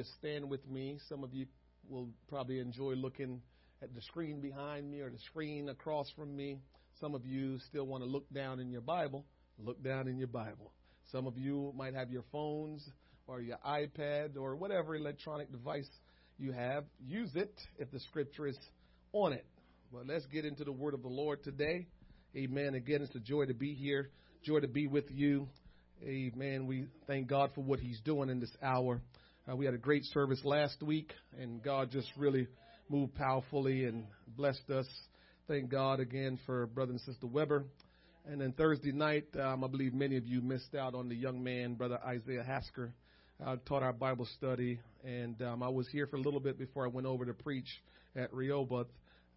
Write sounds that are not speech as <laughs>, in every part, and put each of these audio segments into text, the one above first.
you stand with me. Some of you will probably enjoy looking at the screen behind me or the screen across from me. Some of you still want to look down in your Bible. Look down in your Bible. Some of you might have your phones or your iPad or whatever electronic device you have. Use it if the scripture is on it. Well, let's get into the word of the Lord today. Amen. Again, it's a joy to be here, joy to be with you. Amen. We thank God for what He's doing in this hour. Uh, we had a great service last week, and God just really moved powerfully and blessed us. Thank God again for Brother and Sister Weber. And then Thursday night, um, I believe many of you missed out on the young man, Brother Isaiah Hasker. I taught our Bible study, and um, I was here for a little bit before I went over to preach at Rehoboth.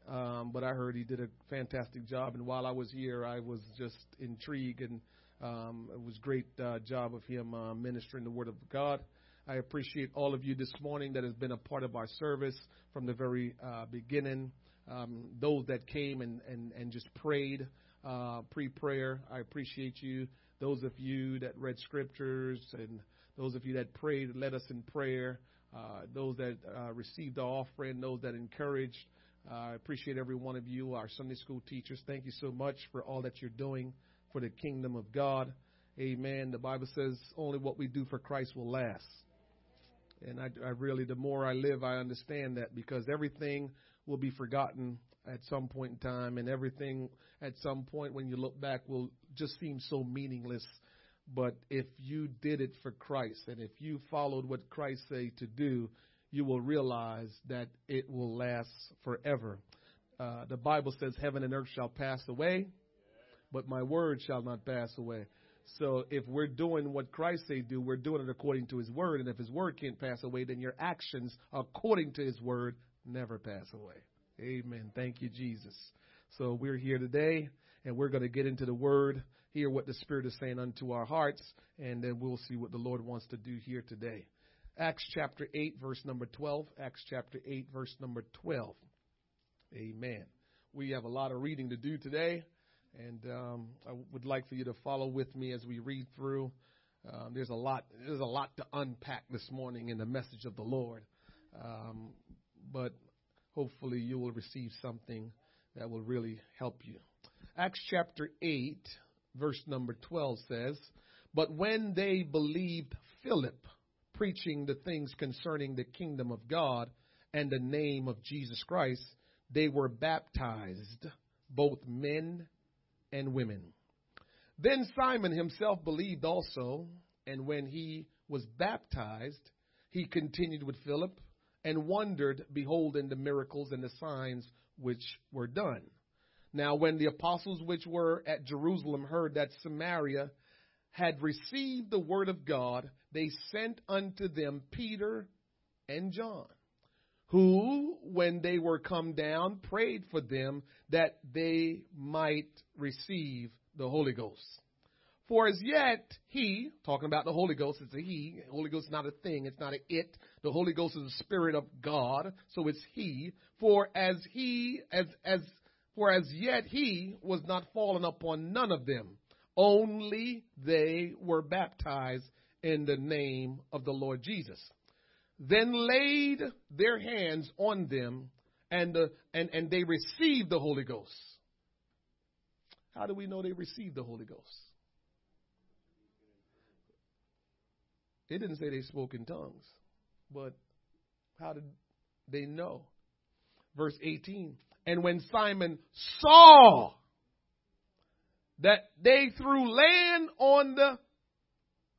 Um, but I heard he did a fantastic job, and while I was here, I was just intrigued, and um, it was great uh, job of him uh, ministering the Word of God. I appreciate all of you this morning that has been a part of our service from the very uh, beginning. Um, those that came and, and, and just prayed uh, pre prayer, I appreciate you. Those of you that read scriptures and those of you that prayed, led us in prayer. Uh, those that uh, received the offering, those that encouraged. Uh, I appreciate every one of you, our Sunday school teachers. Thank you so much for all that you're doing for the kingdom of God. Amen. The Bible says only what we do for Christ will last. And I, I really, the more I live, I understand that because everything will be forgotten at some point in time, and everything at some point when you look back will just seem so meaningless. But if you did it for Christ, and if you followed what Christ say to do, you will realize that it will last forever. Uh, the Bible says, Heaven and earth shall pass away, but my word shall not pass away. So if we're doing what Christ say do, we're doing it according to his word. And if his word can't pass away, then your actions according to his word never pass away. Amen. Thank you, Jesus. So we're here today and we're going to get into the word, hear what the Spirit is saying unto our hearts, and then we'll see what the Lord wants to do here today. Acts chapter 8, verse number 12. Acts chapter 8, verse number 12. Amen. We have a lot of reading to do today, and um, I would like for you to follow with me as we read through. Um, there's a lot. There's a lot to unpack this morning in the message of the Lord, um, but hopefully you will receive something that will really help you. Acts chapter 8, verse number 12 says, But when they believed Philip preaching the things concerning the kingdom of God and the name of Jesus Christ, they were baptized, both men and women. Then Simon himself believed also, and when he was baptized, he continued with Philip and wondered, beholding the miracles and the signs which were done. Now, when the apostles which were at Jerusalem heard that Samaria had received the word of God, they sent unto them Peter and John, who, when they were come down, prayed for them that they might receive the Holy Ghost. For as yet he, talking about the Holy Ghost, it's a he. The Holy Ghost is not a thing, it's not an it. The Holy Ghost is the Spirit of God, so it's he. For as he, as as for as yet he was not fallen upon none of them, only they were baptized in the name of the Lord Jesus. Then laid their hands on them, and the, and and they received the Holy Ghost. How do we know they received the Holy Ghost? It didn't say they spoke in tongues, but how did they know? Verse 18. And when Simon saw that they threw land on the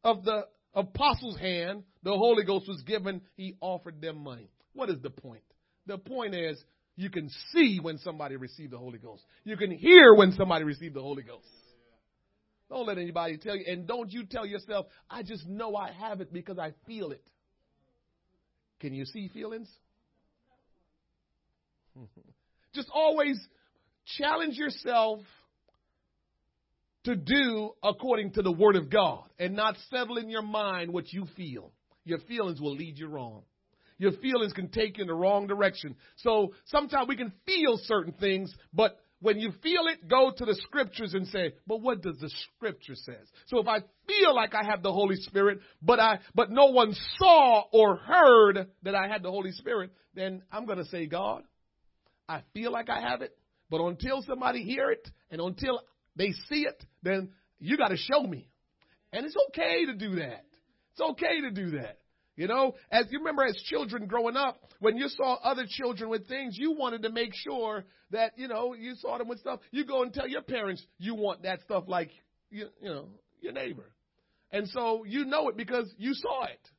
of the apostles' hand, the Holy Ghost was given, he offered them money. What is the point? The point is you can see when somebody received the Holy Ghost. You can hear when somebody received the Holy Ghost. Don't let anybody tell you. And don't you tell yourself, I just know I have it because I feel it. Can you see feelings? <laughs> just always challenge yourself to do according to the Word of God and not settle in your mind what you feel. Your feelings will lead you wrong. Your feelings can take you in the wrong direction. So sometimes we can feel certain things, but when you feel it, go to the scriptures and say, but what does the scripture says? So if I feel like I have the Holy Spirit, but I, but no one saw or heard that I had the Holy Spirit, then I'm going to say, God, I feel like I have it, but until somebody hear it and until they see it, then you got to show me. And it's okay to do that. It's okay to do that. You know, as you remember as children growing up, when you saw other children with things, you wanted to make sure that, you know, you saw them with stuff. You go and tell your parents you want that stuff like, you, you know, your neighbor. And so you know it because you saw it.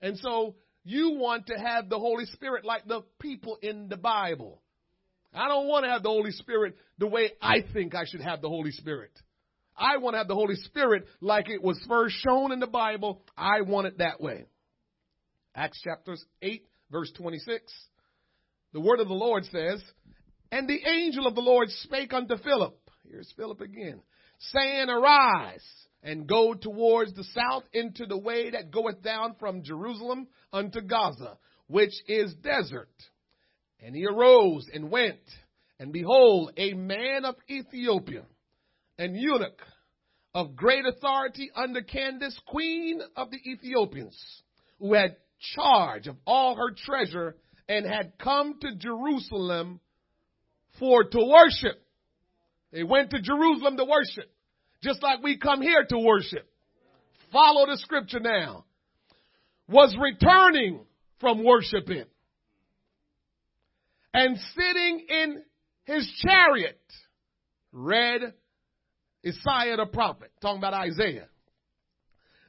And so you want to have the Holy Spirit like the people in the Bible. I don't want to have the Holy Spirit the way I think I should have the Holy Spirit. I want to have the Holy Spirit like it was first shown in the Bible. I want it that way. Acts chapters 8, verse 26. The word of the Lord says, And the angel of the Lord spake unto Philip. Here's Philip again, saying, Arise and go towards the south into the way that goeth down from Jerusalem unto Gaza, which is desert. And he arose and went, and behold, a man of Ethiopia, an eunuch of great authority under Candace, queen of the Ethiopians, who had charge of all her treasure and had come to Jerusalem for to worship. They went to Jerusalem to worship, just like we come here to worship. Follow the scripture now. Was returning from worshiping and sitting in his chariot read Isaiah the prophet, talking about Isaiah.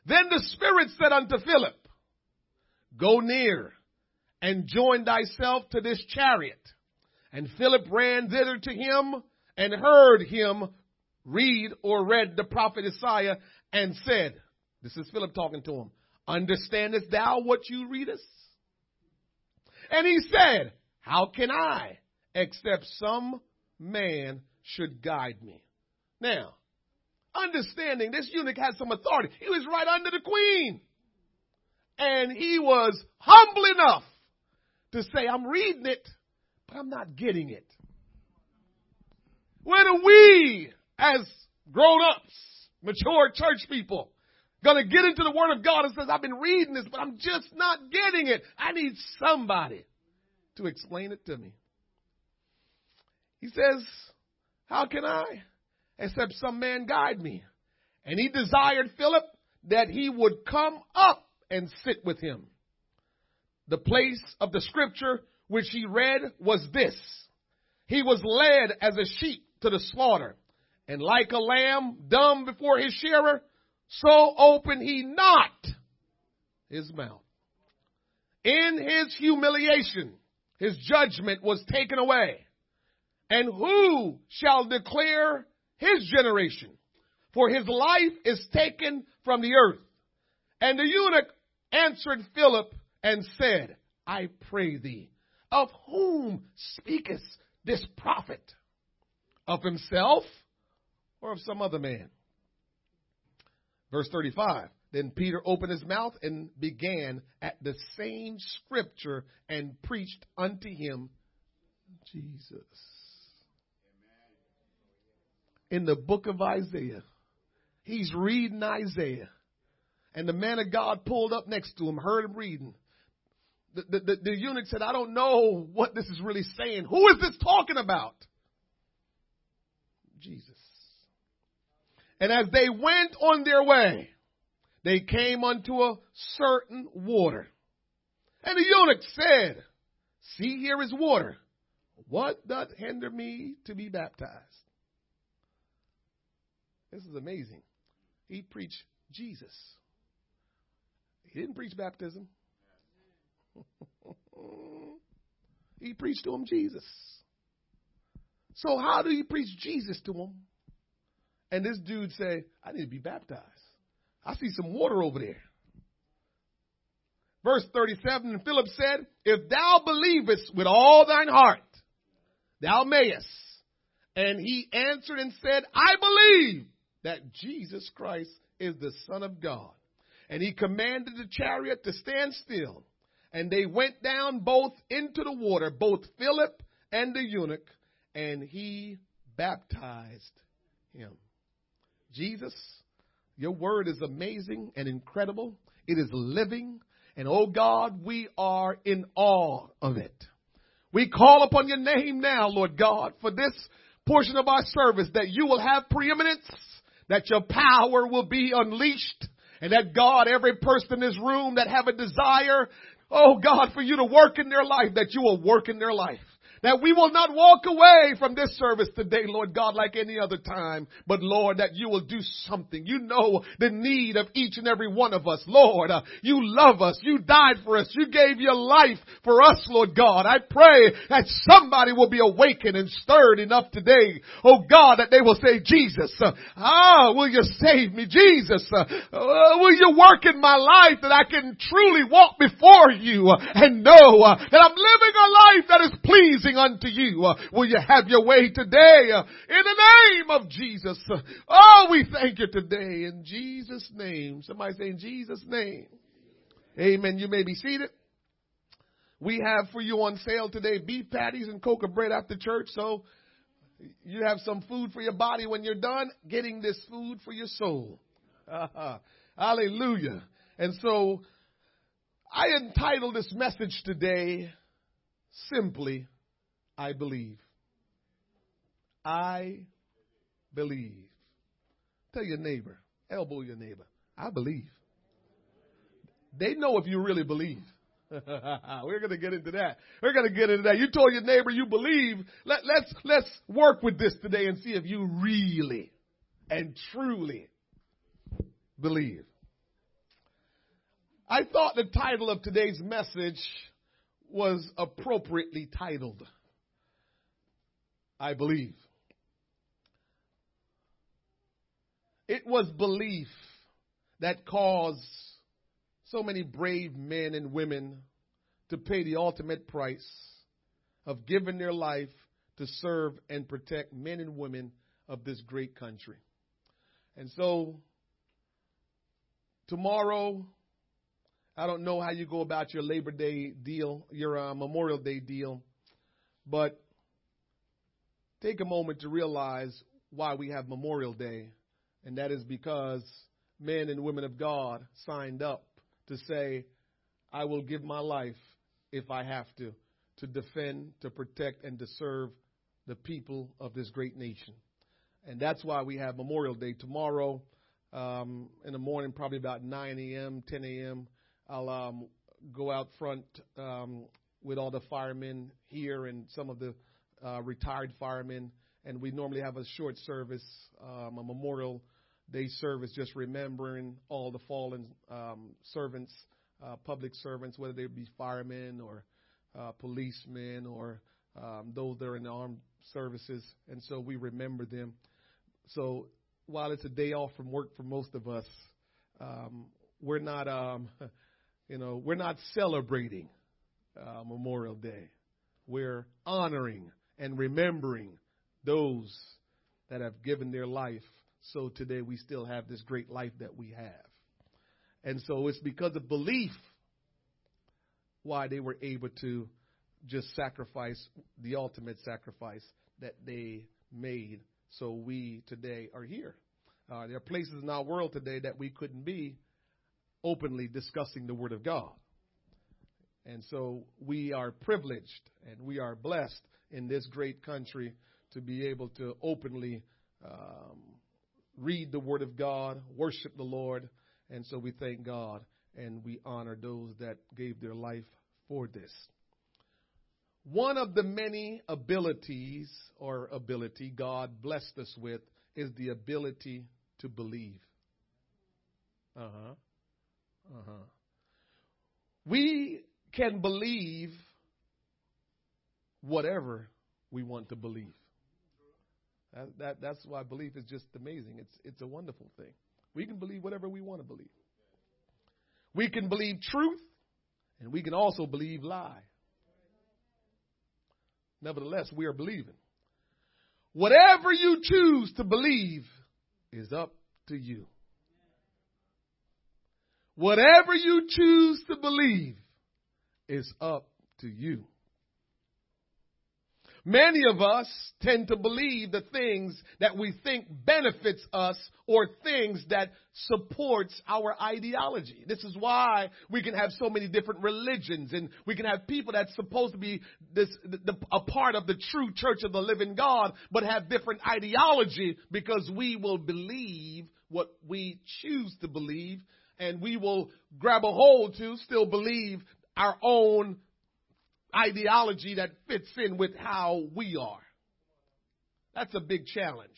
Then the Spirit said unto Philip, Go near and join thyself to this chariot. And Philip ran thither to him and heard him read or read the prophet Isaiah and said, This is Philip talking to him, Understandest thou what you readest? And he said, How can I, except some man should guide me? Now, understanding this eunuch had some authority. He was right under the queen. And he was humble enough to say, I'm reading it, but I'm not getting it. When are we, as grown ups, mature church people, gonna get into the Word of God and says, I've been reading this, but I'm just not getting it. I need somebody to explain it to me. He says, How can I? Except some man guide me. And he desired Philip that he would come up and sit with him. The place of the scripture which he read was this. He was led as a sheep to the slaughter, and like a lamb dumb before his shearer, so opened he not his mouth. In his humiliation, his judgment was taken away. And who shall declare his generation? For his life is taken from the earth. And the eunuch answered Philip and said, I pray thee, of whom speaketh this prophet? Of himself or of some other man? Verse 35. Then Peter opened his mouth and began at the same scripture and preached unto him Jesus. In the book of Isaiah, he's reading Isaiah. And the man of God pulled up next to him, heard him reading. The, the, the, the eunuch said, I don't know what this is really saying. Who is this talking about? Jesus. And as they went on their way, they came unto a certain water. And the eunuch said, See, here is water. What doth hinder me to be baptized? This is amazing. He preached Jesus. He didn't preach baptism. <laughs> he preached to him Jesus. So how do you preach Jesus to him? And this dude say, I need to be baptized. I see some water over there. Verse 37, and Philip said, If thou believest with all thine heart, thou mayest. And he answered and said, I believe that Jesus Christ is the Son of God. And he commanded the chariot to stand still. And they went down both into the water, both Philip and the eunuch, and he baptized him. Jesus, your word is amazing and incredible. It is living. And oh God, we are in awe of it. We call upon your name now, Lord God, for this portion of our service that you will have preeminence, that your power will be unleashed, and that God, every person in this room that have a desire, oh God, for you to work in their life, that you will work in their life. That we will not walk away from this service today, Lord God, like any other time. But Lord, that you will do something. You know the need of each and every one of us. Lord, uh, you love us. You died for us. You gave your life for us, Lord God. I pray that somebody will be awakened and stirred enough today. Oh God, that they will say, Jesus, uh, ah, will you save me? Jesus, uh, uh will you work in my life that I can truly walk before you and know uh, that I'm living a life that is pleasing unto you. Uh, will you have your way today uh, in the name of Jesus? Uh, oh, we thank you today in Jesus' name. Somebody say in Jesus' name. Amen. You may be seated. We have for you on sale today beef patties and coco bread after church. So you have some food for your body when you're done getting this food for your soul. <laughs> Hallelujah. And so I entitled this message today simply I believe. I believe. Tell your neighbor, elbow your neighbor, I believe. They know if you really believe. <laughs> We're going to get into that. We're going to get into that. You told your neighbor you believe. Let, let's, let's work with this today and see if you really and truly believe. I thought the title of today's message was appropriately titled. I believe. It was belief that caused so many brave men and women to pay the ultimate price of giving their life to serve and protect men and women of this great country. And so, tomorrow, I don't know how you go about your Labor Day deal, your uh, Memorial Day deal, but take a moment to realize why we have Memorial Day, and that is because men and women of God signed up to say, I will give my life if I have to, to defend, to protect, and to serve the people of this great nation. And that's why we have Memorial Day tomorrow um, in the morning, probably about 9 a.m., 10 a.m. I'll um, go out front um, with all the firemen here and some of the uh, retired firemen, and we normally have a short service, um, a Memorial Day service, just remembering all the fallen um, servants, uh, public servants, whether they be firemen or uh, policemen or um, those that are in the armed services, and so we remember them. So while it's a day off from work for most of us, um, we're not, um, <laughs> you know, we're not celebrating uh, Memorial Day. We're honoring and remembering those that have given their life so today we still have this great life that we have. And so it's because of belief why they were able to just sacrifice the ultimate sacrifice that they made so we today are here. Uh, there are places in our world today that we couldn't be openly discussing the Word of God. And so we are privileged and we are blessed in this great country to be able to openly um, read the Word of God, worship the Lord. And so we thank God and we honor those that gave their life for this. One of the many abilities or ability God blessed us with is the ability to believe. Uh huh. Uh huh. We can believe whatever we want to believe. That, that, that's why belief is just amazing. It's, it's a wonderful thing. We can believe whatever we want to believe. We can believe truth, and we can also believe lie. Nevertheless, we are believing. Whatever you choose to believe is up to you. Whatever you choose to believe is up to you. Many of us tend to believe the things that we think benefits us or things that supports our ideology. This is why we can have so many different religions and we can have people that's supposed to be this, the, a part of the true church of the living God, but have different ideology because we will believe what we choose to believe and we will grab a hold to still believe our own ideology that fits in with how we are. That's a big challenge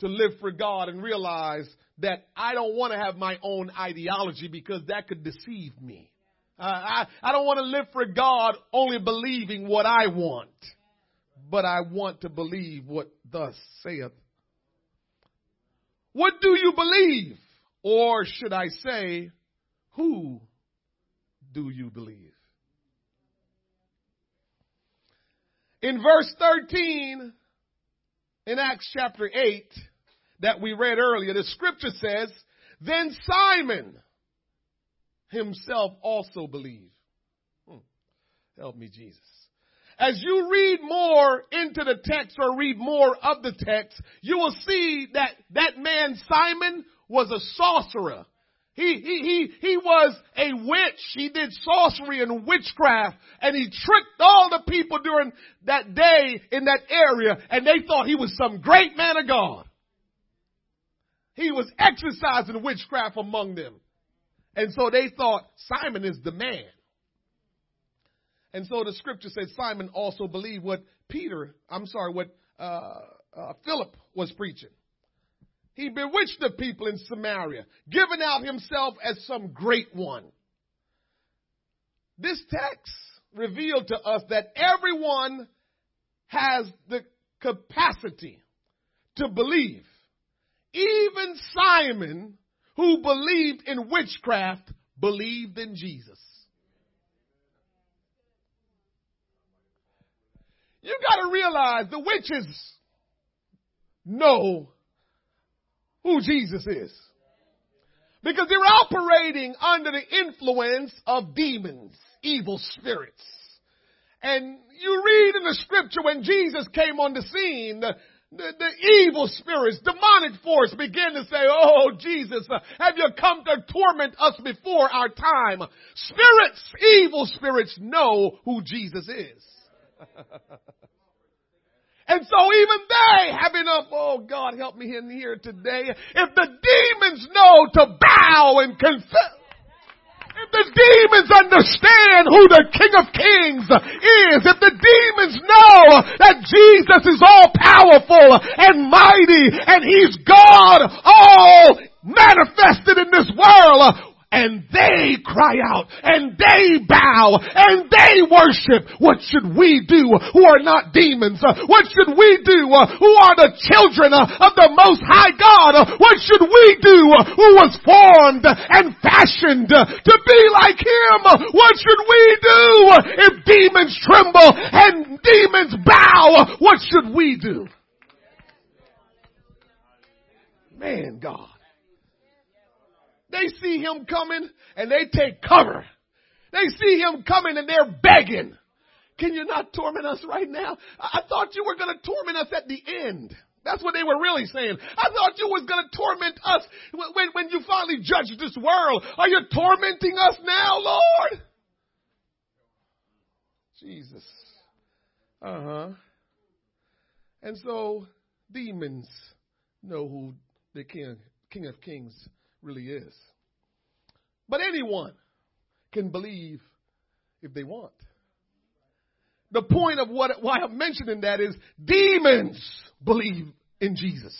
to live for God and realize that I don't want to have my own ideology because that could deceive me. Uh, I, I don't want to live for God only believing what I want, but I want to believe what thus saith. What do you believe? Or should I say, who do you believe? In verse 13, in Acts chapter 8, that we read earlier, the scripture says, Then Simon himself also believed. Hmm. Help me, Jesus. As you read more into the text or read more of the text, you will see that that man Simon was a sorcerer. He, he, he, he was a witch. He did sorcery and witchcraft and he tricked all the people during that day in that area and they thought he was some great man of God. He was exercising witchcraft among them. And so they thought Simon is the man. And so the scripture says Simon also believed what Peter, I'm sorry, what uh, uh, Philip was preaching. He bewitched the people in Samaria, giving out himself as some great one. This text revealed to us that everyone has the capacity to believe. Even Simon, who believed in witchcraft, believed in Jesus. You gotta realize the witches know who Jesus is. Because they're operating under the influence of demons, evil spirits. And you read in the scripture when Jesus came on the scene, the, the, the evil spirits, demonic force began to say, Oh, Jesus, have you come to torment us before our time? Spirits, evil spirits know who Jesus is. <laughs> And so even they have enough, oh God help me in here today. If the demons know to bow and confess, if the demons understand who the King of Kings is, if the demons know that Jesus is all powerful and mighty and He's God all manifested in this world, and they cry out and they bow and they worship. What should we do who are not demons? What should we do who are the children of the most high God? What should we do who was formed and fashioned to be like him? What should we do if demons tremble and demons bow? What should we do? Man, God. They see him coming and they take cover. They see him coming and they're begging. Can you not torment us right now? I thought you were going to torment us at the end. That's what they were really saying. I thought you was going to torment us when, when you finally judge this world. Are you tormenting us now, Lord? Jesus. Uh huh. And so demons know who the King, King of Kings really is. But anyone can believe if they want. The point of what why I'm mentioning that is demons believe in Jesus.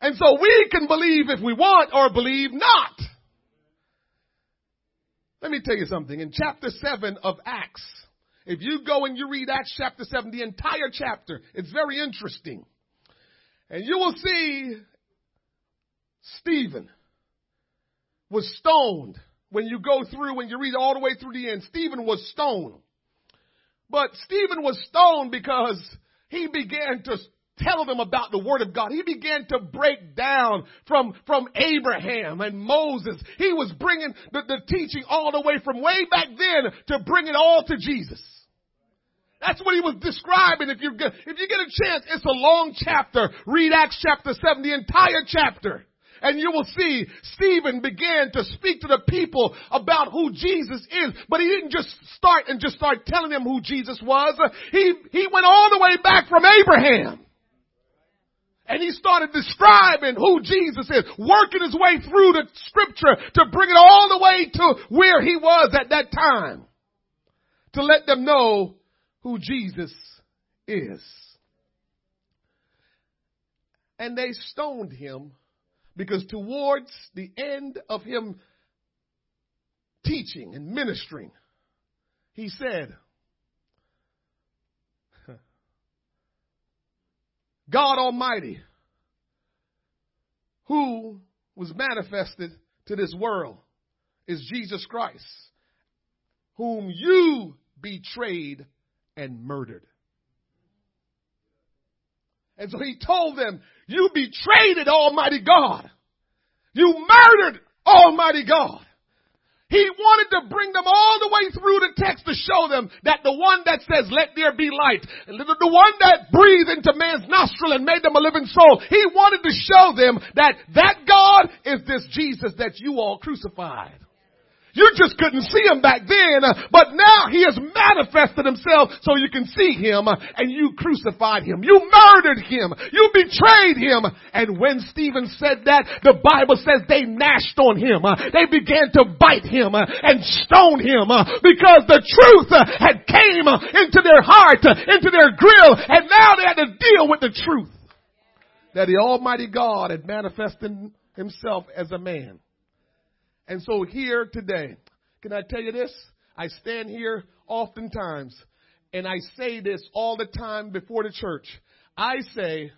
And so we can believe if we want or believe not. Let me tell you something. In chapter 7 of Acts, if you go and you read Acts chapter 7, the entire chapter, it's very interesting. And you will see Stephen was stoned. When you go through, when you read all the way through the end, Stephen was stoned. But Stephen was stoned because he began to tell them about the word of God. He began to break down from, from Abraham and Moses. He was bringing the, the teaching all the way from way back then to bring it all to Jesus. That's what he was describing. If you get, if you get a chance, it's a long chapter. Read Acts chapter 7, the entire chapter. And you will see Stephen began to speak to the people about who Jesus is. But he didn't just start and just start telling them who Jesus was. He, he went all the way back from Abraham. And he started describing who Jesus is, working his way through the scripture to bring it all the way to where he was at that time. To let them know who Jesus is. And they stoned him because towards the end of him teaching and ministering, he said, <laughs> God Almighty, who was manifested to this world, is Jesus Christ, whom you betrayed and murdered. And so he told them, you betrayed Almighty God. You murdered Almighty God. He wanted to bring them all the way through the text to show them that the one that says, let there be light, the one that breathed into man's nostril and made them a living soul, he wanted to show them that that God is this Jesus that you all crucified. You just couldn't see him back then, uh, but now he has manifested himself so you can see him uh, and you crucified him. You murdered him. You betrayed him. And when Stephen said that, the Bible says they gnashed on him. Uh, they began to bite him and stone him because the truth had came into their heart, into their grill, and now they had to deal with the truth that the Almighty God had manifested himself as a man. And so here today, can I tell you this? I stand here oftentimes and I say this all the time before the church. I say,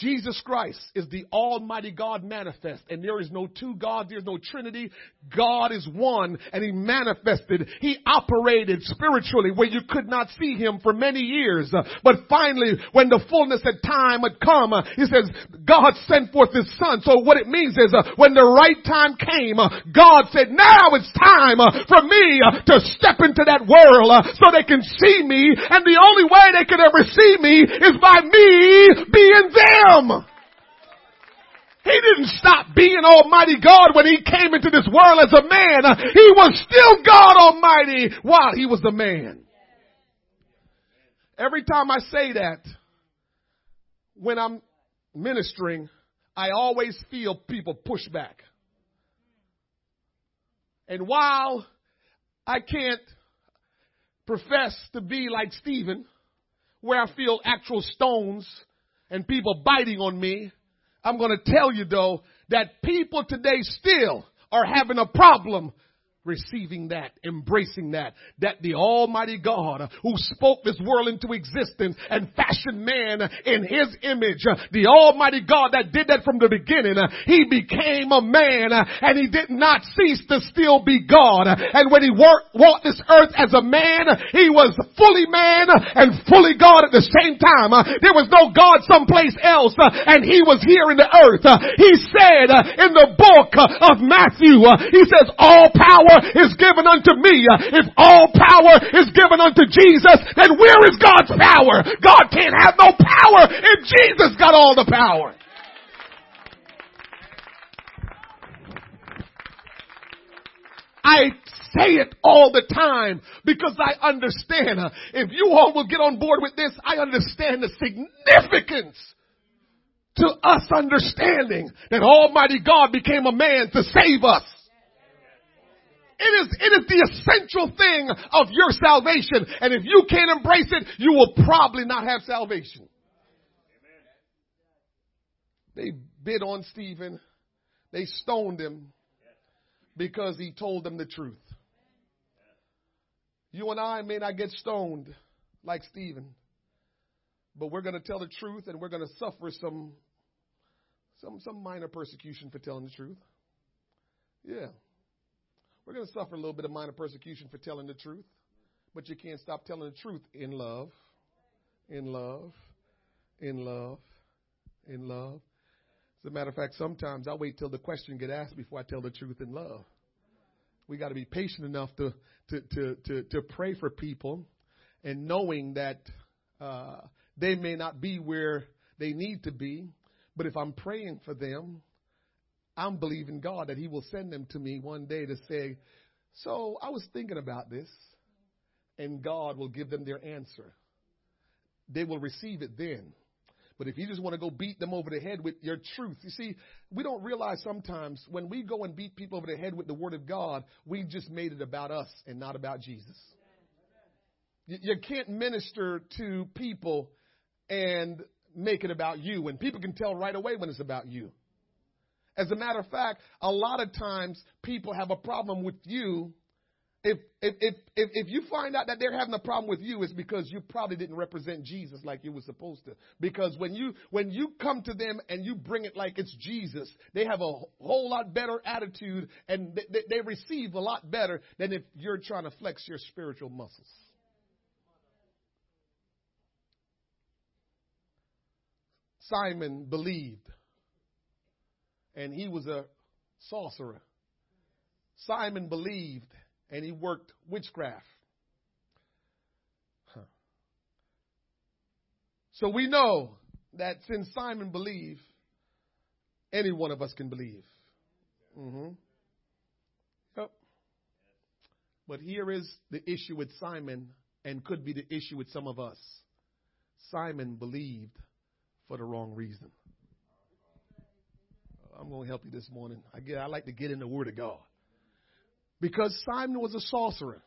Jesus Christ is the Almighty God manifest, and there is no two gods, there's no Trinity. God is one, and He manifested. He operated spiritually where you could not see Him for many years. But finally, when the fullness of time had come, He says, God sent forth His Son. So what it means is, when the right time came, God said, now it's time for me to step into that world so they can see me, and the only way they can ever see me is by me being there him. He didn't stop being Almighty God when He came into this world as a man. He was still God Almighty while He was a man. Every time I say that, when I'm ministering, I always feel people push back. And while I can't profess to be like Stephen, where I feel actual stones and people biting on me. I'm going to tell you though that people today still are having a problem receiving that, embracing that, that the Almighty God who spoke this world into existence and fashioned man in His image, the Almighty God that did that from the beginning, He became a man and He did not cease to still be God. And when He walked this earth as a man, He was fully man and fully God at the same time. There was no God someplace else and He was here in the earth. He said in the book of Matthew, He says all power power is given unto me. If all power is given unto Jesus, then where is God's power? God can't have no power if Jesus got all the power. I say it all the time because I understand. If you all will get on board with this, I understand the significance to us understanding that Almighty God became a man to save us. It is, it is the essential thing of your salvation. And if you can't embrace it, you will probably not have salvation. They bid on Stephen. They stoned him because he told them the truth. You and I may not get stoned like Stephen, but we're going to tell the truth and we're going to suffer some, some, some minor persecution for telling the truth. Yeah. We're going to suffer a little bit of minor persecution for telling the truth, but you can't stop telling the truth in love, in love, in love, in love. As a matter of fact, sometimes I wait till the question get asked before I tell the truth in love. We got to be patient enough to, to, to, to, to pray for people and knowing that uh, they may not be where they need to be, but if I'm praying for them, I'm believing God that He will send them to me one day to say, So I was thinking about this, and God will give them their answer. They will receive it then. But if you just want to go beat them over the head with your truth, you see, we don't realize sometimes when we go and beat people over the head with the Word of God, we just made it about us and not about Jesus. You can't minister to people and make it about you. And people can tell right away when it's about you. As a matter of fact, a lot of times people have a problem with you if, if, if, if, if you find out that they're having a problem with you, it's because you probably didn't represent Jesus like you were supposed to. Because when you, when you come to them and you bring it like it's Jesus, they have a whole lot better attitude and they, they receive a lot better than if you're trying to flex your spiritual muscles. Simon believed, and he was a sorcerer. Simon believed and he worked witchcraft. Huh. So we know that since Simon believed, any one of us can believe. Mm-hmm. Yep. But here is the issue with Simon, and could be the issue with some of us. Simon believed for the wrong reason. I'm going to help you this morning. I get, I like to get in the Word of God. Because Simon was a sorcerer,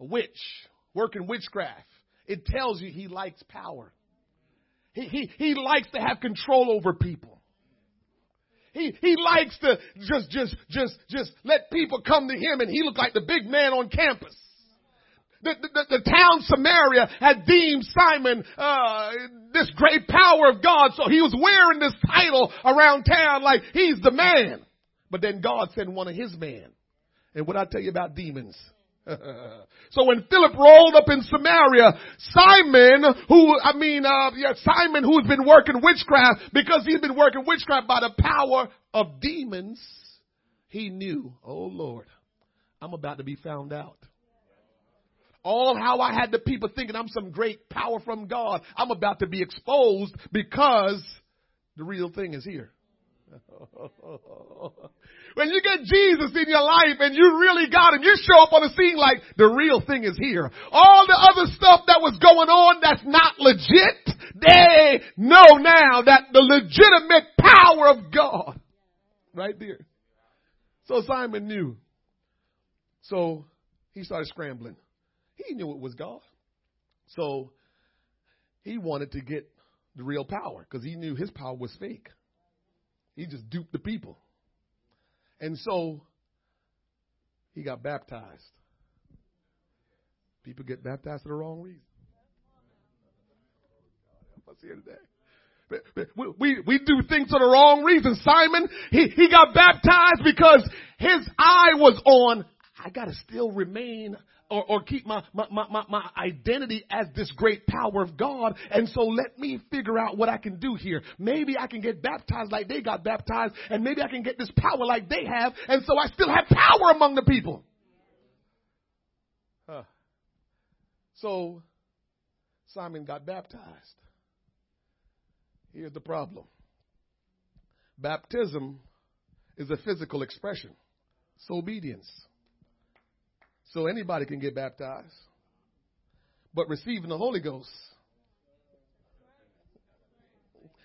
a witch, working witchcraft. It tells you he likes power. He, he, he likes to have control over people. He, he likes to just, just, just, just let people come to him and he look like the big man on campus. The, the, the, town Samaria had deemed Simon uh, this great power of God, so he was wearing this title around town like he's the man. But then God sent one of his men and what I tell you about demons. <laughs> so when Philip rolled up in Samaria, Simon, who, I mean, uh, yeah, Simon who's been working witchcraft, because he's been working witchcraft by the power of demons, he knew, oh Lord, I'm about to be found out. All how I had the people thinking I'm some great power from God, I'm about to be exposed because the real thing is here. <laughs> when you get Jesus in your life and you really got him, you show up on the scene like the real thing is here. All the other stuff that was going on that's not legit, they know now that the legitimate power of God right there. So Simon knew. So he started scrambling. He knew it was God. So he wanted to get the real power because he knew his power was fake. He just duped the people. And so he got baptized. People get baptized for the wrong reason. Here today. We, we, we do things for the wrong reason. Simon, he, he got baptized because his eye was on, I gotta still remain or, or keep my, my, my, my identity as this great power of God. And so let me figure out what I can do here. Maybe I can get baptized like they got baptized, and maybe I can get this power like they have, and so I still have power among the people. Huh. So Simon got baptized. Here's the problem baptism is a physical expression, it's obedience. So anybody can get baptized. But receiving the Holy Ghost,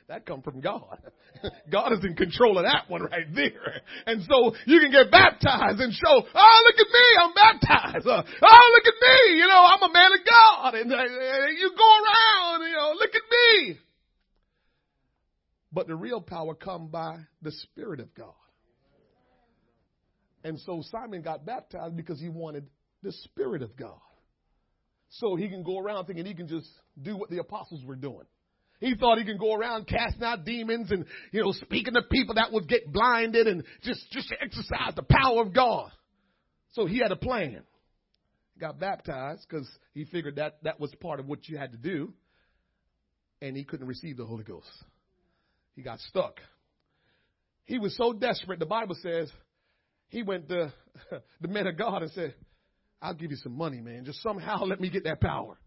that come from God. <laughs> God is in control of that one right there. And so you can get baptized and show, oh, look at me, I'm baptized. Uh, oh, look at me, you know, I'm a man of God. And uh, you go around, you know, look at me. But the real power come by the Spirit of God. And so Simon got baptized because he wanted the Spirit of God. So he can go around thinking he can just do what the apostles were doing. He thought he can go around casting out demons and, you know, speaking to people that would get blinded and just, just exercise the power of God. So he had a plan. Got baptized because he figured that that was part of what you had to do. And he couldn't receive the Holy Ghost. He got stuck. He was so desperate, the Bible says, he went to <laughs> the men of God and said, I'll give you some money, man. Just somehow let me get that power.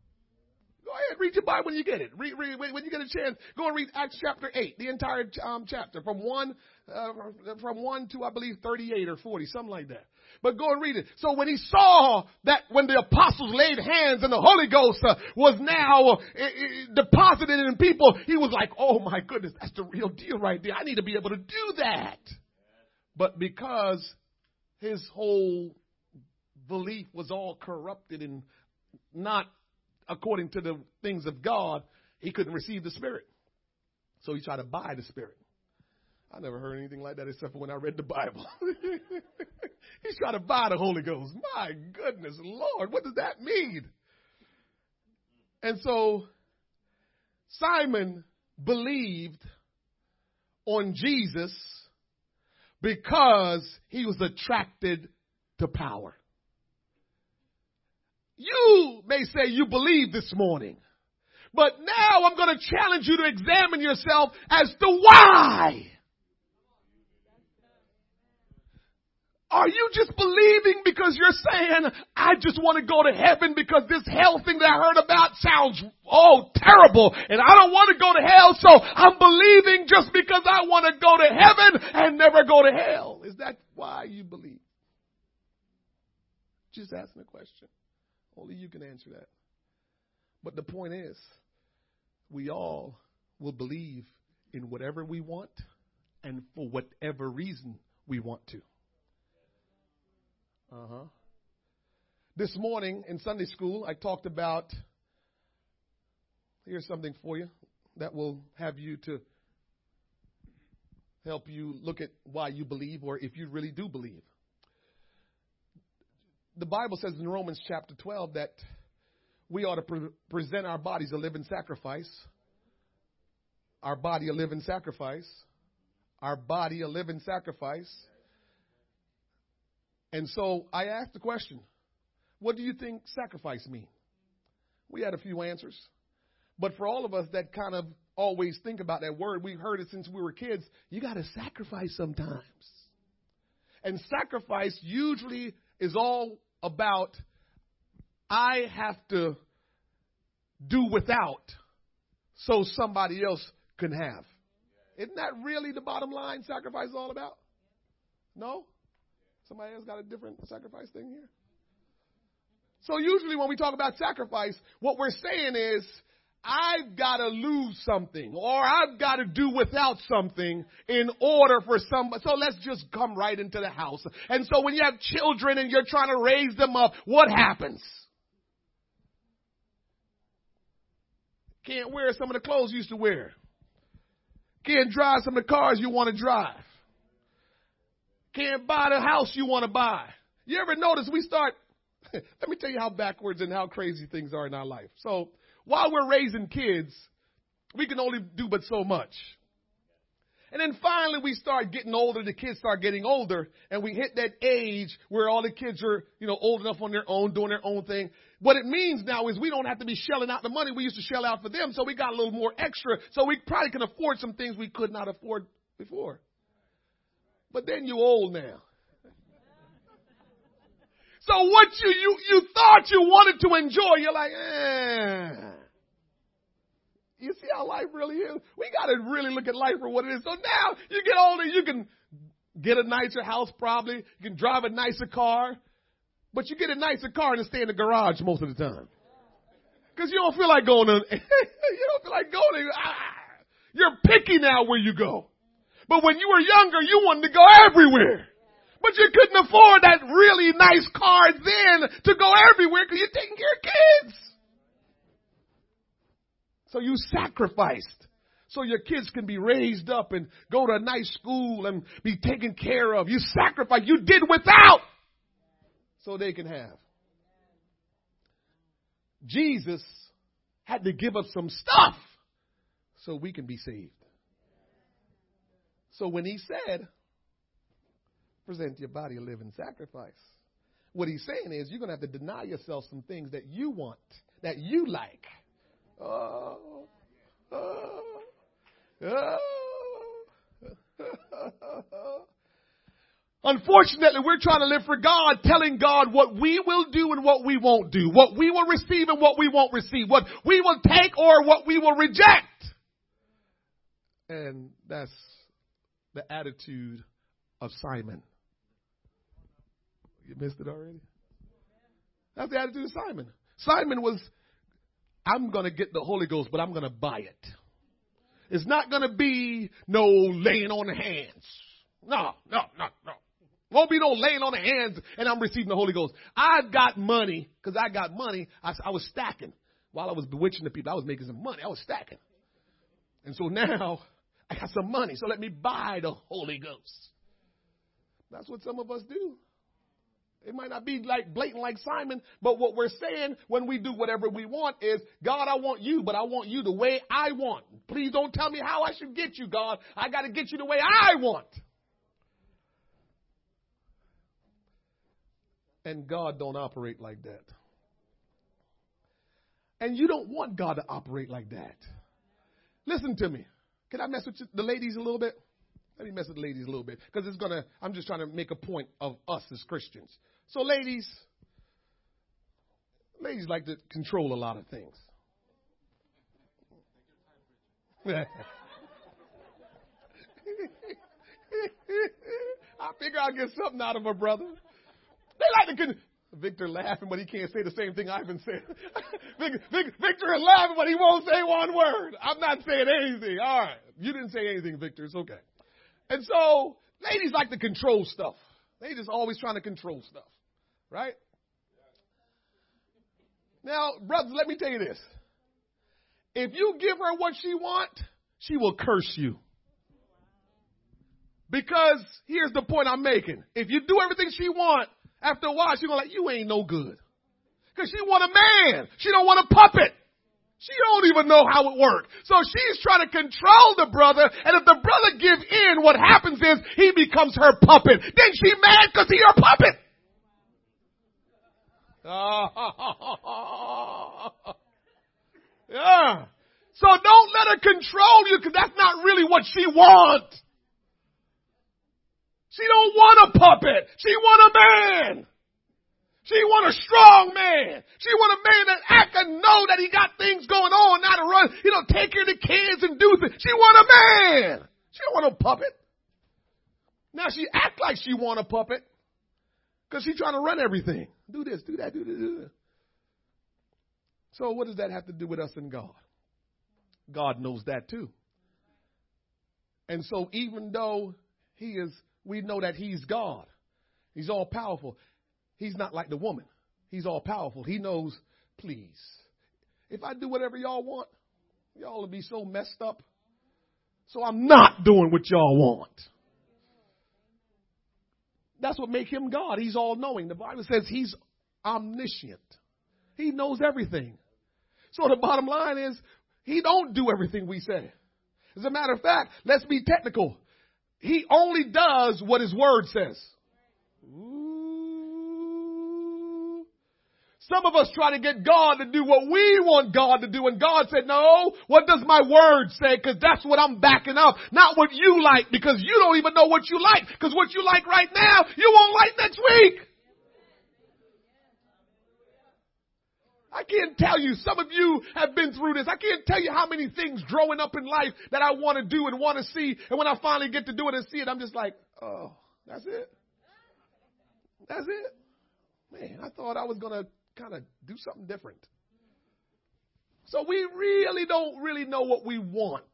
Go ahead, read your Bible when you get it. Read, read, when you get a chance, go and read Acts chapter 8, the entire um, chapter, from 1, uh, from 1 to, I believe, 38 or 40, something like that. But go and read it. So when he saw that when the apostles laid hands and the Holy Ghost uh, was now uh, deposited in people, he was like, oh my goodness, that's the real deal right there. I need to be able to do that. But because his whole belief was all corrupted and not according to the things of God, he couldn't receive the Spirit. So he tried to buy the Spirit. I never heard anything like that except for when I read the Bible. <laughs> He's trying to buy the Holy Ghost. My goodness, Lord, what does that mean? And so Simon believed on Jesus because he was attracted to power. You may say you believe this morning, but now I'm going to challenge you to examine yourself as to why. Are you just believing because you're saying, I just want to go to heaven because this hell thing that I heard about sounds, oh, terrible and I don't want to go to hell so I'm believing just because I want to go to heaven and never go to hell? Is that why you believe? Just asking a question. Only you can answer that. But the point is, we all will believe in whatever we want and for whatever reason we want to. Uh huh. This morning in Sunday school, I talked about. Here's something for you that will have you to help you look at why you believe or if you really do believe. The Bible says in Romans chapter 12 that we ought to pre- present our bodies a living sacrifice. Our body a living sacrifice. Our body a living sacrifice. And so I asked the question, what do you think sacrifice mean? We had a few answers. But for all of us that kind of always think about that word, we've heard it since we were kids. You got to sacrifice sometimes. And sacrifice usually is all about I have to do without so somebody else can have. Isn't that really the bottom line sacrifice is all about? No? Somebody else got a different sacrifice thing here? So usually when we talk about sacrifice, what we're saying is, I've got to lose something or I've got to do without something in order for somebody. So let's just come right into the house. And so when you have children and you're trying to raise them up, what happens? Can't wear some of the clothes you used to wear. Can't drive some of the cars you want to drive. Can't buy the house you want to buy. You ever notice we start, <laughs> let me tell you how backwards and how crazy things are in our life. So while we're raising kids, we can only do but so much. And then finally we start getting older, the kids start getting older, and we hit that age where all the kids are, you know, old enough on their own, doing their own thing. What it means now is we don't have to be shelling out the money we used to shell out for them, so we got a little more extra, so we probably can afford some things we could not afford before. But then you old now. So what you, you, you thought you wanted to enjoy, you're like, eh. You see how life really is? We gotta really look at life for what it is. So now you get older, you can get a nicer house probably, you can drive a nicer car, but you get a nicer car and stay in the garage most of the time. Cause you don't feel like going to, <laughs> you don't feel like going to, ah, you're picky now where you go. But when you were younger, you wanted to go everywhere. But you couldn't afford that really nice car then to go everywhere because you're taking care of kids. So you sacrificed so your kids can be raised up and go to a nice school and be taken care of. You sacrificed. You did without so they can have. Jesus had to give up some stuff so we can be saved. So when he said, present your body a living sacrifice, what he's saying is you're going to have to deny yourself some things that you want, that you like. Oh, oh, oh. Unfortunately, we're trying to live for God, telling God what we will do and what we won't do, what we will receive and what we won't receive, what we will take or what we will reject. And that's the attitude of Simon. You missed it already? That's the attitude of Simon. Simon was, I'm going to get the Holy Ghost, but I'm going to buy it. It's not going to be no laying on hands. No, no, no, no. Won't be no laying on the hands and I'm receiving the Holy Ghost. I've got money because I got money. I, I was stacking while I was bewitching the people. I was making some money. I was stacking. And so now I got some money. So let me buy the Holy Ghost. That's what some of us do. It might not be like blatant like Simon, but what we're saying when we do whatever we want is, God, I want you, but I want you the way I want. Please don't tell me how I should get you, God. I got to get you the way I want. And God don't operate like that. And you don't want God to operate like that. Listen to me. Can I mess with the ladies a little bit? Let me mess with the ladies a little bit because it's gonna. I'm just trying to make a point of us as Christians. So, ladies, ladies like to control a lot of things. <laughs> I figure I'll get something out of her, brother. They like to. Con- Victor laughing, but he can't say the same thing Ivan said. <laughs> Victor is laughing, but he won't say one word. I'm not saying anything. All right. You didn't say anything, Victor. It's okay. And so, ladies like to control stuff. They just always trying to control stuff. Right? Now, brothers, let me tell you this. If you give her what she want, she will curse you. Because here's the point I'm making. If you do everything she want, after a while she's gonna like, you ain't no good. Cause she want a man. She don't want a puppet. She don't even know how it works. So she's trying to control the brother, and if the brother give in, what happens is he becomes her puppet. Then she mad because he her puppet. <laughs> yeah. So don't let her control you because that's not really what she wants. She don't want a puppet. She want a man. She want a strong man. She want a man that act and know that he got things going on, not to run, you know, take care of the kids and do things. She want a man. She don't want a puppet. Now she act like she want a puppet because she's trying to run everything. Do this, do that, do this, do this. So what does that have to do with us and God? God knows that too. And so even though he is, we know that he's God. He's all powerful. He's not like the woman. He's all powerful. He knows, please, if I do whatever y'all want, y'all will be so messed up. So I'm not doing what y'all want. That's what makes him God. He's all knowing. The Bible says he's omniscient. He knows everything. So the bottom line is he don't do everything we say. As a matter of fact, let's be technical. He only does what his word says. Some of us try to get God to do what we want God to do and God said, no, what does my word say? Cause that's what I'm backing up. Not what you like because you don't even know what you like. Cause what you like right now, you won't like next week. I can't tell you, some of you have been through this. I can't tell you how many things growing up in life that I want to do and want to see. And when I finally get to do it and see it, I'm just like, oh, that's it. That's it. Man, I thought I was going to kind of do something different. So we really don't really know what we want.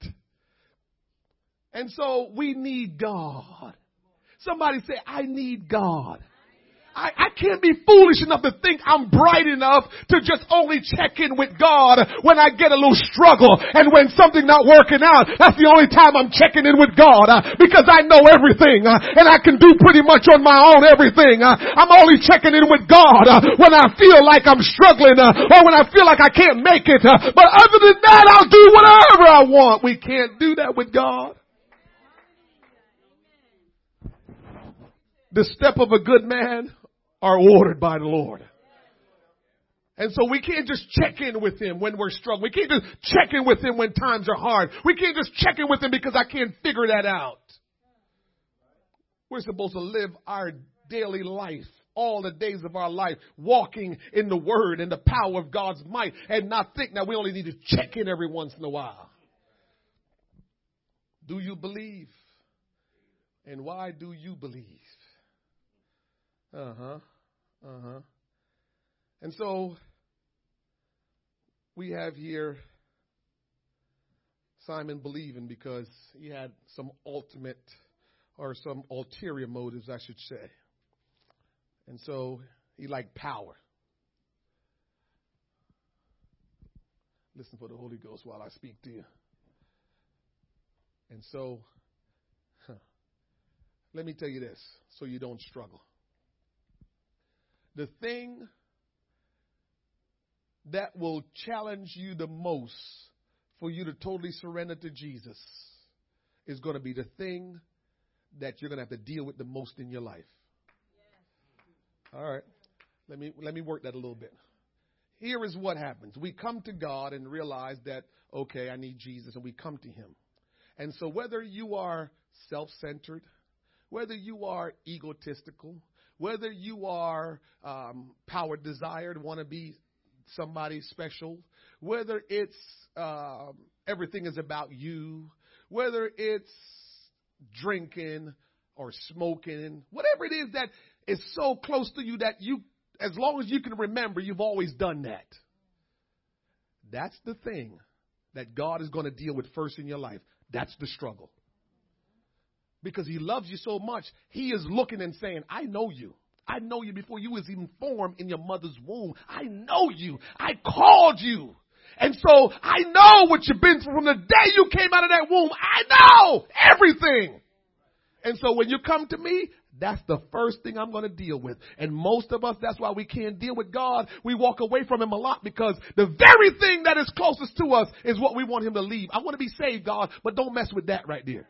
And so we need God. Somebody say, I need God. I, I can't be foolish enough to think I'm bright enough to just only check in with God when I get a little struggle and when something not working out. That's the only time I'm checking in with God uh, because I know everything uh, and I can do pretty much on my own everything. Uh, I'm only checking in with God uh, when I feel like I'm struggling uh, or when I feel like I can't make it. Uh, but other than that, I'll do whatever I want. We can't do that with God. The step of a good man are ordered by the Lord. And so we can't just check in with him when we're struggling. We can't just check in with him when times are hard. We can't just check in with him because I can't figure that out. We're supposed to live our daily life all the days of our life walking in the word and the power of God's might and not think that we only need to check in every once in a while. Do you believe? And why do you believe? Uh huh. Uh huh. And so we have here Simon believing because he had some ultimate or some ulterior motives, I should say. And so he liked power. Listen for the Holy Ghost while I speak to you. And so, huh, let me tell you this so you don't struggle. The thing that will challenge you the most for you to totally surrender to Jesus is going to be the thing that you're going to have to deal with the most in your life. All right. Let me let me work that a little bit. Here is what happens. We come to God and realize that okay, I need Jesus and we come to him. And so whether you are self-centered, whether you are egotistical, whether you are um, power desired, want to be somebody special, whether it's uh, everything is about you, whether it's drinking or smoking, whatever it is that is so close to you that you, as long as you can remember, you've always done that. That's the thing that God is going to deal with first in your life. That's the struggle. Because He loves you so much, He is looking and saying, I know you. I know you before you was even formed in your mother's womb. I know you. I called you. And so I know what you've been through from the day you came out of that womb. I know everything. And so when you come to me, that's the first thing I'm going to deal with. And most of us, that's why we can't deal with God. We walk away from Him a lot because the very thing that is closest to us is what we want Him to leave. I want to be saved, God, but don't mess with that right there.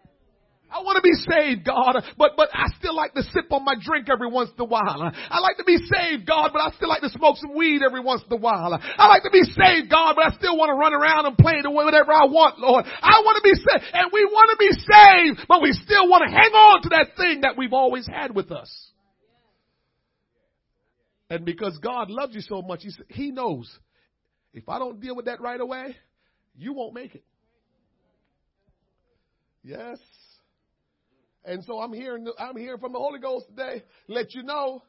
I want to be saved, God, but, but I still like to sip on my drink every once in a while. I like to be saved, God, but I still like to smoke some weed every once in a while. I like to be saved, God, but I still want to run around and play the way whatever I want, Lord. I want to be saved, and we want to be saved, but we still want to hang on to that thing that we've always had with us. And because God loves you so much, He knows if I don't deal with that right away, you won't make it. Yes. And so I'm hearing, I'm hearing from the Holy Ghost today, let you know,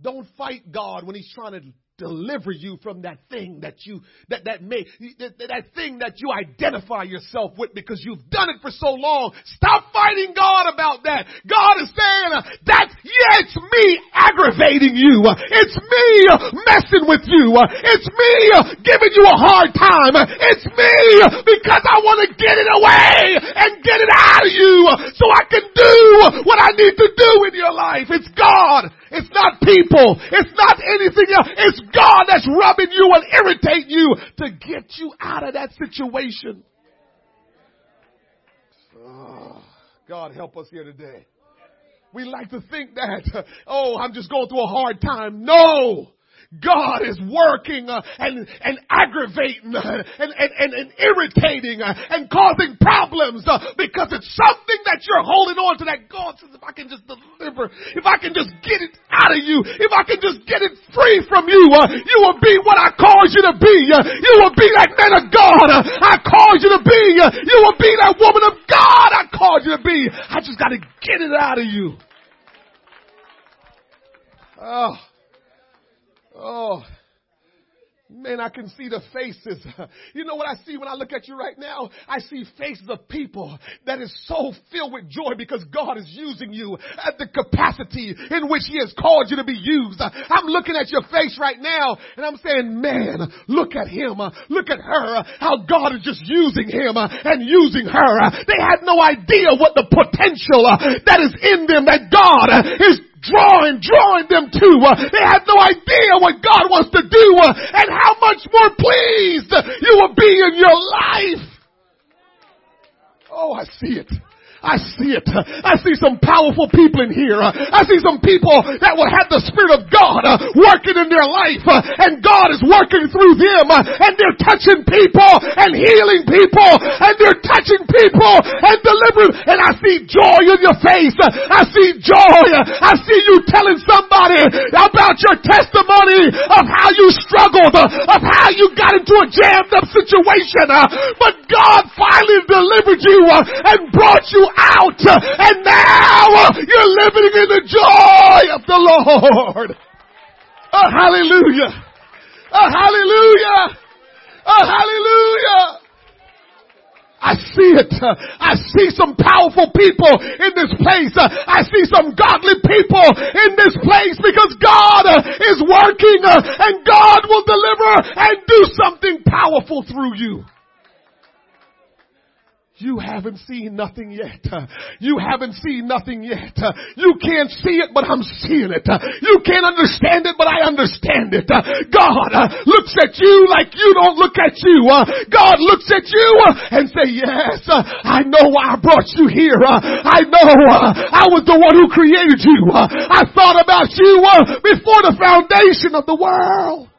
don't fight God when He's trying to deliver you from that thing that you that that may that, that thing that you identify yourself with because you've done it for so long. Stop fighting God about that. God is saying uh, that yeah, it's me aggravating you. It's me messing with you. It's me giving you a hard time. It's me because I want to get it away and get it out of you so I can do what I need to do in your life. It's God. It's not people. It's not anything else. It's God that's rubbing you and irritate you to get you out of that situation. Oh, God help us here today. We like to think that, <laughs> oh, I'm just going through a hard time. No! God is working uh, and, and aggravating uh, and, and, and, and, irritating uh, and causing problems because it's something that you're holding on to that God says, if I can just deliver, if I can just get it out of you, if I can just get it free from you, you will be what I called you to be. You will be that man of God I called you to be. you will be that woman of God I called you to be. I just got to get it out of you. Oh. Oh, Man, I can see the faces. <laughs> You know what I see when I look at you right now? I see faces of people that is so filled with joy because God is using you at the capacity in which He has called you to be used. I'm looking at your face right now and I'm saying, man, look at him. Look at her. How God is just using him and using her. They had no idea what the potential that is in them that God is drawing, drawing them to. Uh, they have no idea what God wants to do uh, and how much more pleased you will be in your life. Oh, I see it. I see it. I see some powerful people in here. I see some people that will have the Spirit of God uh, working in their life uh, and God is working through them uh, and they're touching people and healing people and they're touching people and delivering and I see joy in your face. I see joy. I see you telling somebody about your testimony of how you struggled, of how you got into a jammed up situation, but God finally delivered you and brought you out and now you're living in the joy of the Lord. Oh, hallelujah. Oh, hallelujah. Oh, hallelujah. I see it. I see some powerful people in this place. I see some godly people in this place because God is working and God will deliver and do something powerful through you. You haven't seen nothing yet. You haven't seen nothing yet. You can't see it, but I'm seeing it. You can't understand it, but I understand it. God looks at you like you don't look at you. God looks at you and say, yes, I know why I brought you here. I know I was the one who created you. I thought about you before the foundation of the world.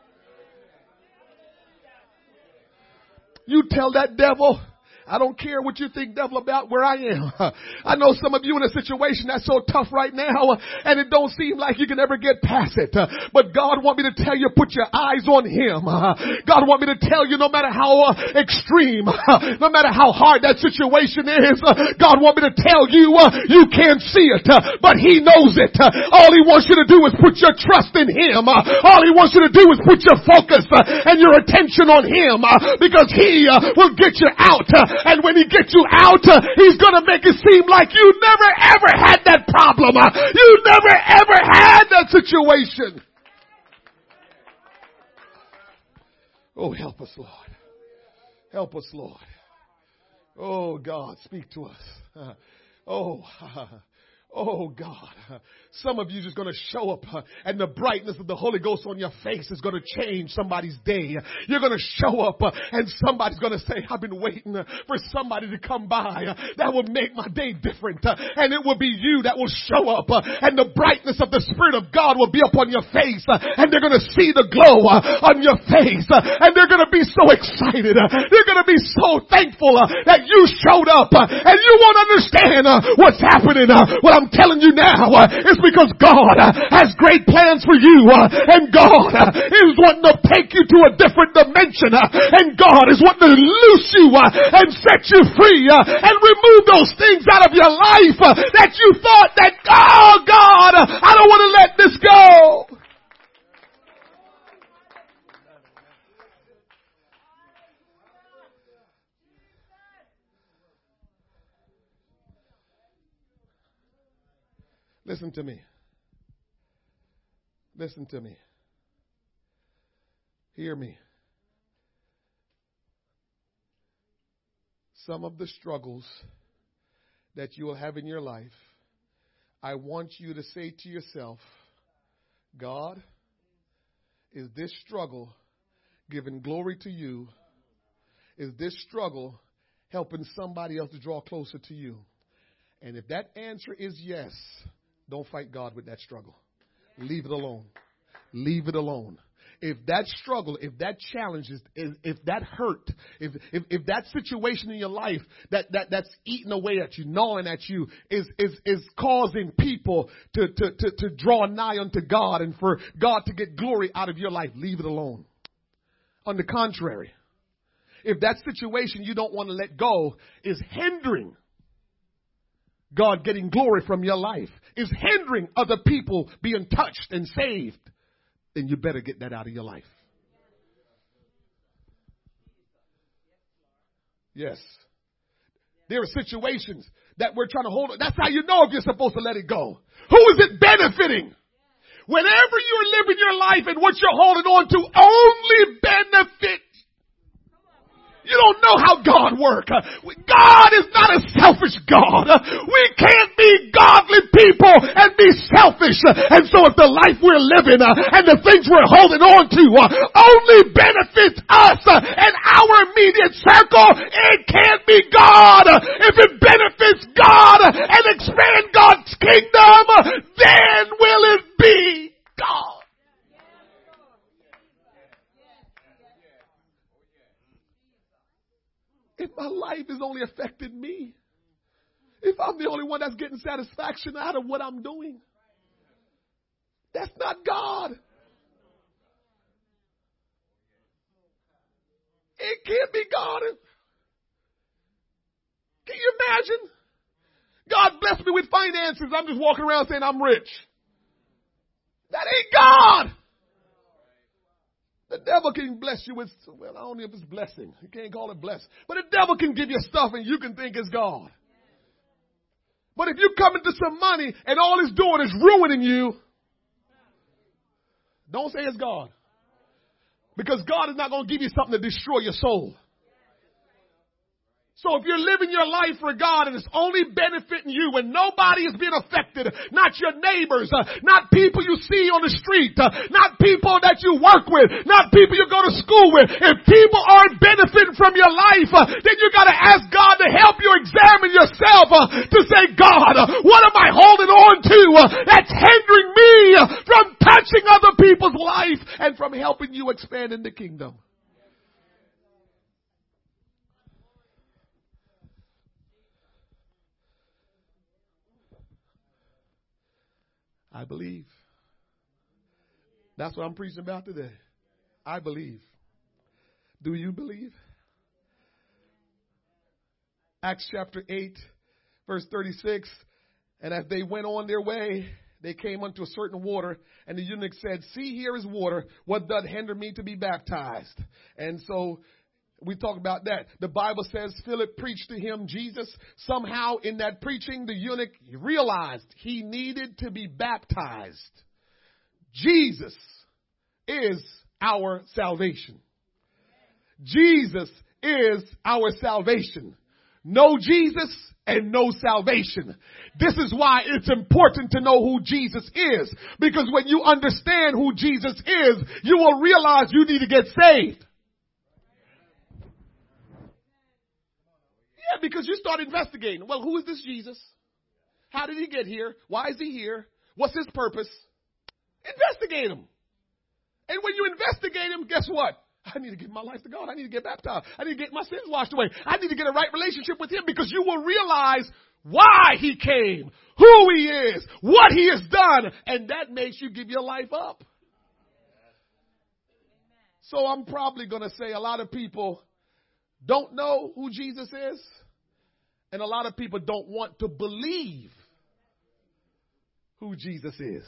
You tell that devil, I don't care what you think, devil, about where I am. <laughs> I know some of you in a situation that's so tough right now, uh, and it don't seem like you can ever get past it. Uh, but God want me to tell you, put your eyes on Him. Uh, God want me to tell you, no matter how extreme, <laughs> no matter how hard that situation is, God want me to tell you, you can't see it, but He knows it. All He wants you to do is put your trust in Him. All He wants you to do is put your focus and your attention on Him, because He will get you out and when he gets you out, uh, he's gonna make it seem like you never ever had that problem. Uh, you never ever had that situation. Oh, help us, Lord. Help us, Lord. Oh, God, speak to us. <laughs> Oh, <laughs> Oh God, some of you just going to show up uh, and the brightness of the Holy Ghost on your face is going to change somebody's day. You're going to show up uh, and somebody's going to say, I've been waiting uh, for somebody to come by uh, that will make my day different. Uh, and it will be you that will show up uh, and the brightness of the Spirit of God will be upon your face and they're going to see the glow on your face and they're going to be so excited. They're going to be so thankful that you showed up and you won't understand what's happening. What I'm telling you now is because God uh, has great plans for you uh, and God uh, is wanting to take you to a different dimension and God is wanting to loose you and set you free and remove those things out of your life that you thought that, oh God, I don't want to let this go. Listen to me. Listen to me. Hear me. Some of the struggles that you will have in your life, I want you to say to yourself, God, is this struggle giving glory to you? Is this struggle helping somebody else to draw closer to you? And if that answer is yes, don't fight God with that struggle. Leave it alone. Leave it alone. If that struggle, if that challenge is, if that hurt, if, if, if that situation in your life that, that, that's eating away at you, gnawing at you, is, is, is causing people to, to, to, to draw nigh unto God and for God to get glory out of your life, leave it alone. On the contrary, if that situation you don't want to let go is hindering God getting glory from your life is hindering other people being touched and saved, then you better get that out of your life. Yes. There are situations that we're trying to hold. On. That's how you know if you're supposed to let it go. Who is it benefiting? Whenever you're living your life and what you're holding on to only benefit you don't know how God works. God is not a selfish God. We can't be godly people and be selfish. And so if the life we're living uh, and the things we're holding on to uh, only benefits us and our immediate circle, it can't be God. If it benefits God and expand God's kingdom, then will it be God. If my life is only affecting me, if I'm the only one that's getting satisfaction out of what I'm doing, that's not God. It can't be God. Can you imagine? God bless me with finances. I'm just walking around saying I'm rich. That ain't God. The devil can bless you with, well, I don't know if it's blessing. You can't call it blessing. But the devil can give you stuff and you can think it's God. But if you come into some money and all it's doing is ruining you, don't say it's God. Because God is not going to give you something to destroy your soul. So if you're living your life for God and it's only benefiting you and nobody is being affected, not your neighbors, uh, not people you see on the street, uh, not people that you work with, not people you go to school with, if people aren't benefiting from your life, uh, then you gotta ask God to help you examine yourself to say, God, what am I holding on to that's hindering me from touching other people's life and from helping you expand in the kingdom? I believe. That's what I'm preaching about today. I believe. Do you believe? Acts chapter 8, verse 36. And as they went on their way, they came unto a certain water, and the eunuch said, See, here is water. What doth hinder me to be baptized? And so we talk about that. The Bible says Philip preached to him Jesus. Somehow in that preaching, the eunuch realized he needed to be baptized. Jesus is our salvation. Jesus is our salvation. No Jesus and no salvation. This is why it's important to know who Jesus is. Because when you understand who Jesus is, you will realize you need to get saved. Yeah, because you start investigating. Well, who is this Jesus? How did he get here? Why is he here? What's his purpose? Investigate him. And when you investigate him, guess what? I need to give my life to God. I need to get baptized. I need to get my sins washed away. I need to get a right relationship with him because you will realize why he came, who he is, what he has done, and that makes you give your life up. So I'm probably going to say a lot of people don't know who Jesus is and a lot of people don't want to believe who Jesus is.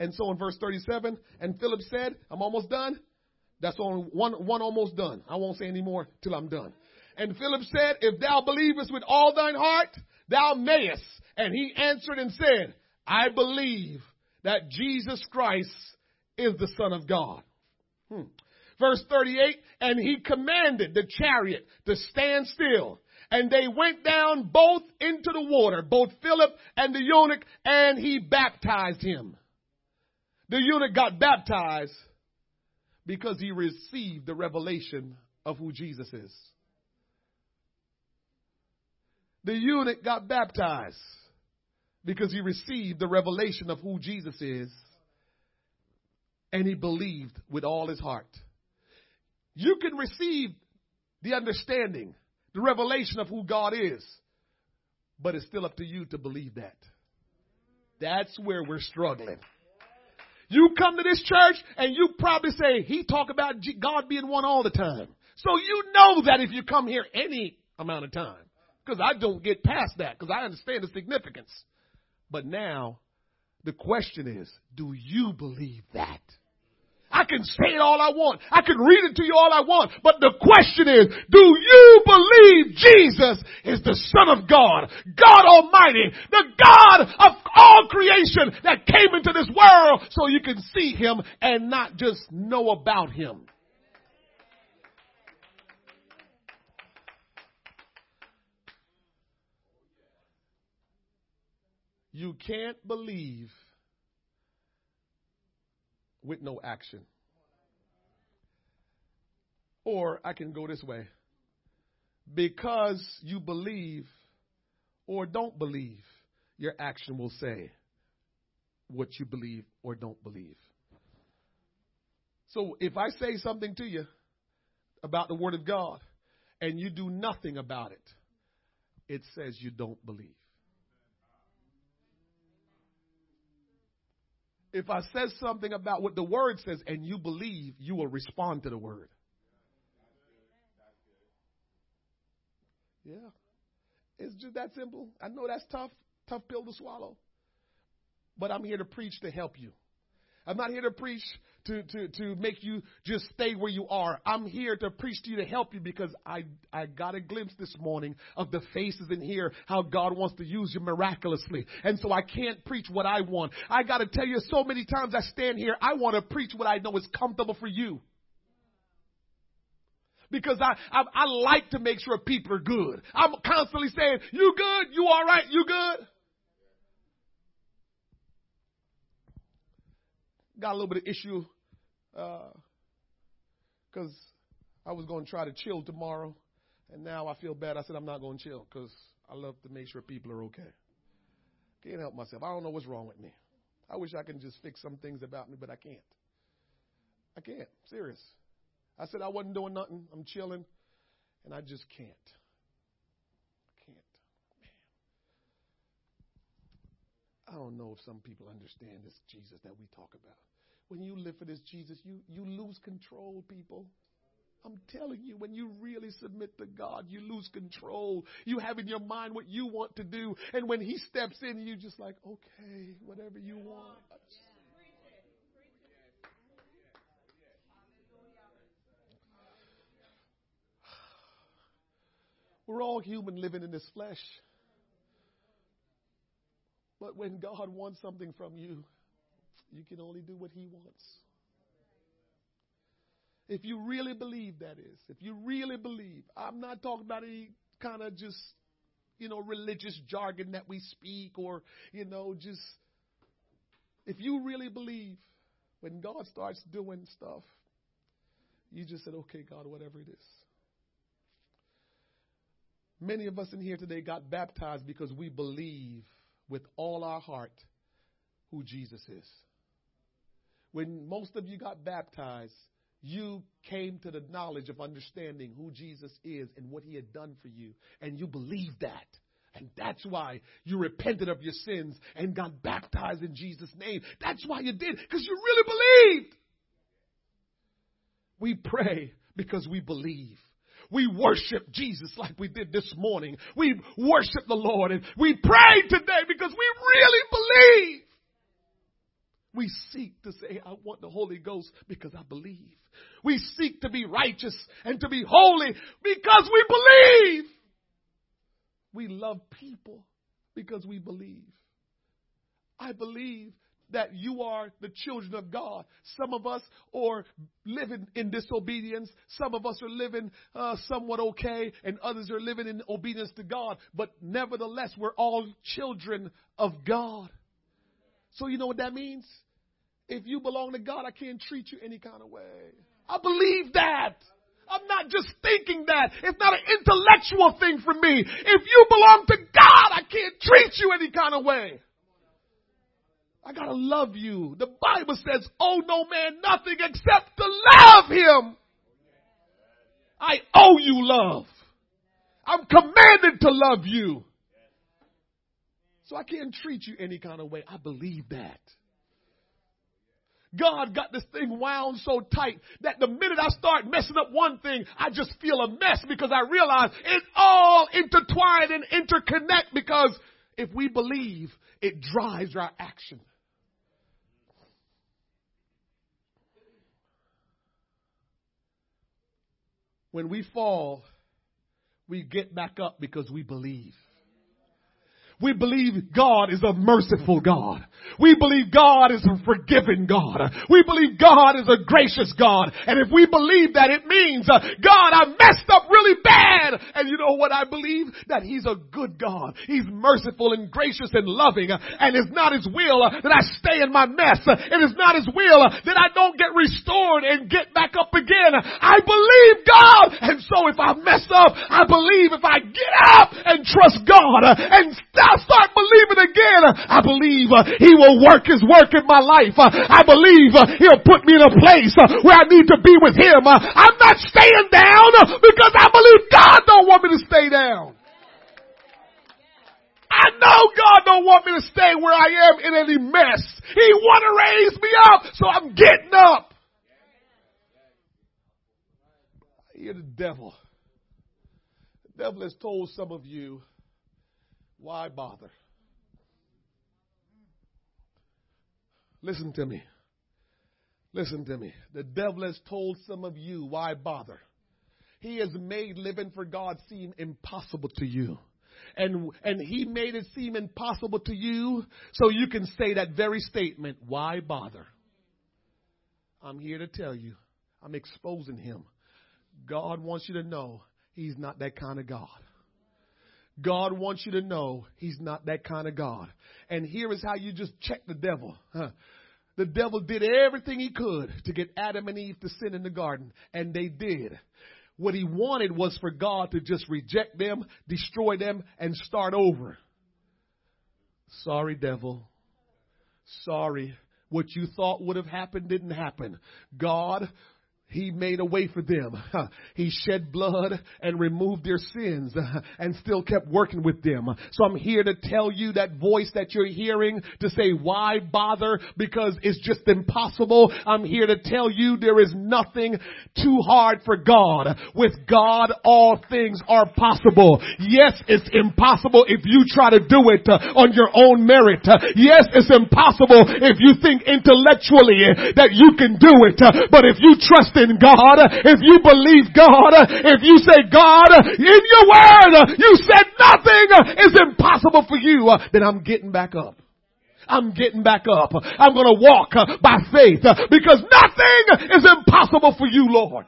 And so in verse 37, and Philip said, I'm almost done. That's on one, one almost done. I won't say any more till I'm done. And Philip said, If thou believest with all thine heart, thou mayest. And he answered and said, I believe that Jesus Christ is the Son of God. Hmm. Verse 38, and he commanded the chariot to stand still. And they went down both into the water, both Philip and the eunuch, and he baptized him. The eunuch got baptized because he received the revelation of who Jesus is. The eunuch got baptized because he received the revelation of who Jesus is and he believed with all his heart. You can receive the understanding, the revelation of who God is, but it's still up to you to believe that. That's where we're struggling. You come to this church and you probably say, he talk about God being one all the time. So you know that if you come here any amount of time. Because I don't get past that because I understand the significance. But now the question is, do you believe that? I can say it all I want. I can read it to you all I want. But the question is, do you believe Jesus is the Son of God, God Almighty, the God of all creation that came into this world so you can see Him and not just know about Him? You can't believe with no action. Or I can go this way. Because you believe or don't believe, your action will say what you believe or don't believe. So if I say something to you about the Word of God and you do nothing about it, it says you don't believe. If I says something about what the Word says and you believe, you will respond to the Word. Yeah. It's just that simple. I know that's tough, tough pill to swallow. But I'm here to preach to help you. I'm not here to preach to, to, to make you just stay where you are. I'm here to preach to you to help you because I, I got a glimpse this morning of the faces in here, how God wants to use you miraculously. And so I can't preach what I want. I got to tell you so many times I stand here, I want to preach what I know is comfortable for you because I, I, I like to make sure people are good. I'm constantly saying, "You good? You all right? You good?" Got a little bit of issue because uh, I was going to try to chill tomorrow, and now I feel bad. I said I'm not going to chill because I love to make sure people are okay. Can't help myself. I don't know what's wrong with me. I wish I could just fix some things about me, but I can't. I can't. Serious. I said I wasn't doing nothing. I'm chilling, and I just can't. Can't. Man. I don't know if some people understand this Jesus that we talk about. When you live for this Jesus, you, you lose control, people. I'm telling you, when you really submit to God, you lose control. You have in your mind what you want to do. And when He steps in, you just like, okay, whatever you want. We're all human living in this flesh. But when God wants something from you, you can only do what He wants. If you really believe that is, if you really believe, I'm not talking about any kind of just, you know, religious jargon that we speak or, you know, just, if you really believe when God starts doing stuff, you just said, okay, God, whatever it is. Many of us in here today got baptized because we believe with all our heart who Jesus is. When most of you got baptized, you came to the knowledge of understanding who Jesus is and what he had done for you, and you believed that. And that's why you repented of your sins and got baptized in Jesus' name. That's why you did, because you really believed. We pray because we believe. We worship Jesus like we did this morning. We worship the Lord and we pray today because we really believe. We seek to say, I want the Holy Ghost because I believe. We seek to be righteous and to be holy because we believe. We love people because we believe. I believe that you are the children of God. Some of us are living in disobedience. Some of us are living uh, somewhat okay, and others are living in obedience to God. But nevertheless, we're all children of God. So you know what that means? If you belong to God, I can't treat you any kind of way. I believe that. I'm not just thinking that. It's not an intellectual thing for me. If you belong to God, I can't treat you any kind of way. I gotta love you. The Bible says, owe no man nothing except to love him. I owe you love. I'm commanded to love you. So I can't treat you any kind of way. I believe that. God got this thing wound so tight that the minute I start messing up one thing, I just feel a mess because I realize it's all intertwined and interconnect because if we believe, it drives our action. When we fall, we get back up because we believe. We believe God is a merciful God. We believe God is a forgiving God. We believe God is a gracious God. And if we believe that, it means, uh, God, I messed up really bad. And you know what I believe? That He's a good God. He's merciful and gracious and loving. And it's not His will uh, that I stay in my mess. It is not His will uh, that I don't get restored and get back up again. I believe God. And so if I mess up, I believe if I get up and trust God uh, and start believing again, I believe He will work his work in my life. Uh, I believe uh, he'll put me in a place uh, where I need to be with him. I'm not staying down because I believe God don't want me to stay down. I know God don't want me to stay where I am in any mess. He want to raise me up, so I'm getting up. I hear the devil. The devil has told some of you, why bother? Listen to me. Listen to me. The devil has told some of you, why bother? He has made living for God seem impossible to you. And, and he made it seem impossible to you so you can say that very statement, why bother? I'm here to tell you, I'm exposing him. God wants you to know he's not that kind of God. God wants you to know He's not that kind of God. And here is how you just check the devil. The devil did everything he could to get Adam and Eve to sin in the garden, and they did. What he wanted was for God to just reject them, destroy them, and start over. Sorry, devil. Sorry. What you thought would have happened didn't happen. God he made a way for them. <laughs> He shed blood and removed their sins <laughs> and still kept working with them. So I'm here to tell you that voice that you're hearing to say, why bother? Because it's just impossible. I'm here to tell you there is nothing too hard for God. With God, all things are possible. Yes, it's impossible if you try to do it uh, on your own merit. Yes, it's impossible if you think intellectually that you can do it. Uh, but if you trust trust in God, if you believe God, if you say, God, in your word, you said nothing is impossible for you, then I'm getting back up. I'm getting back up. I'm to walk by faith because nothing is impossible for you, Lord.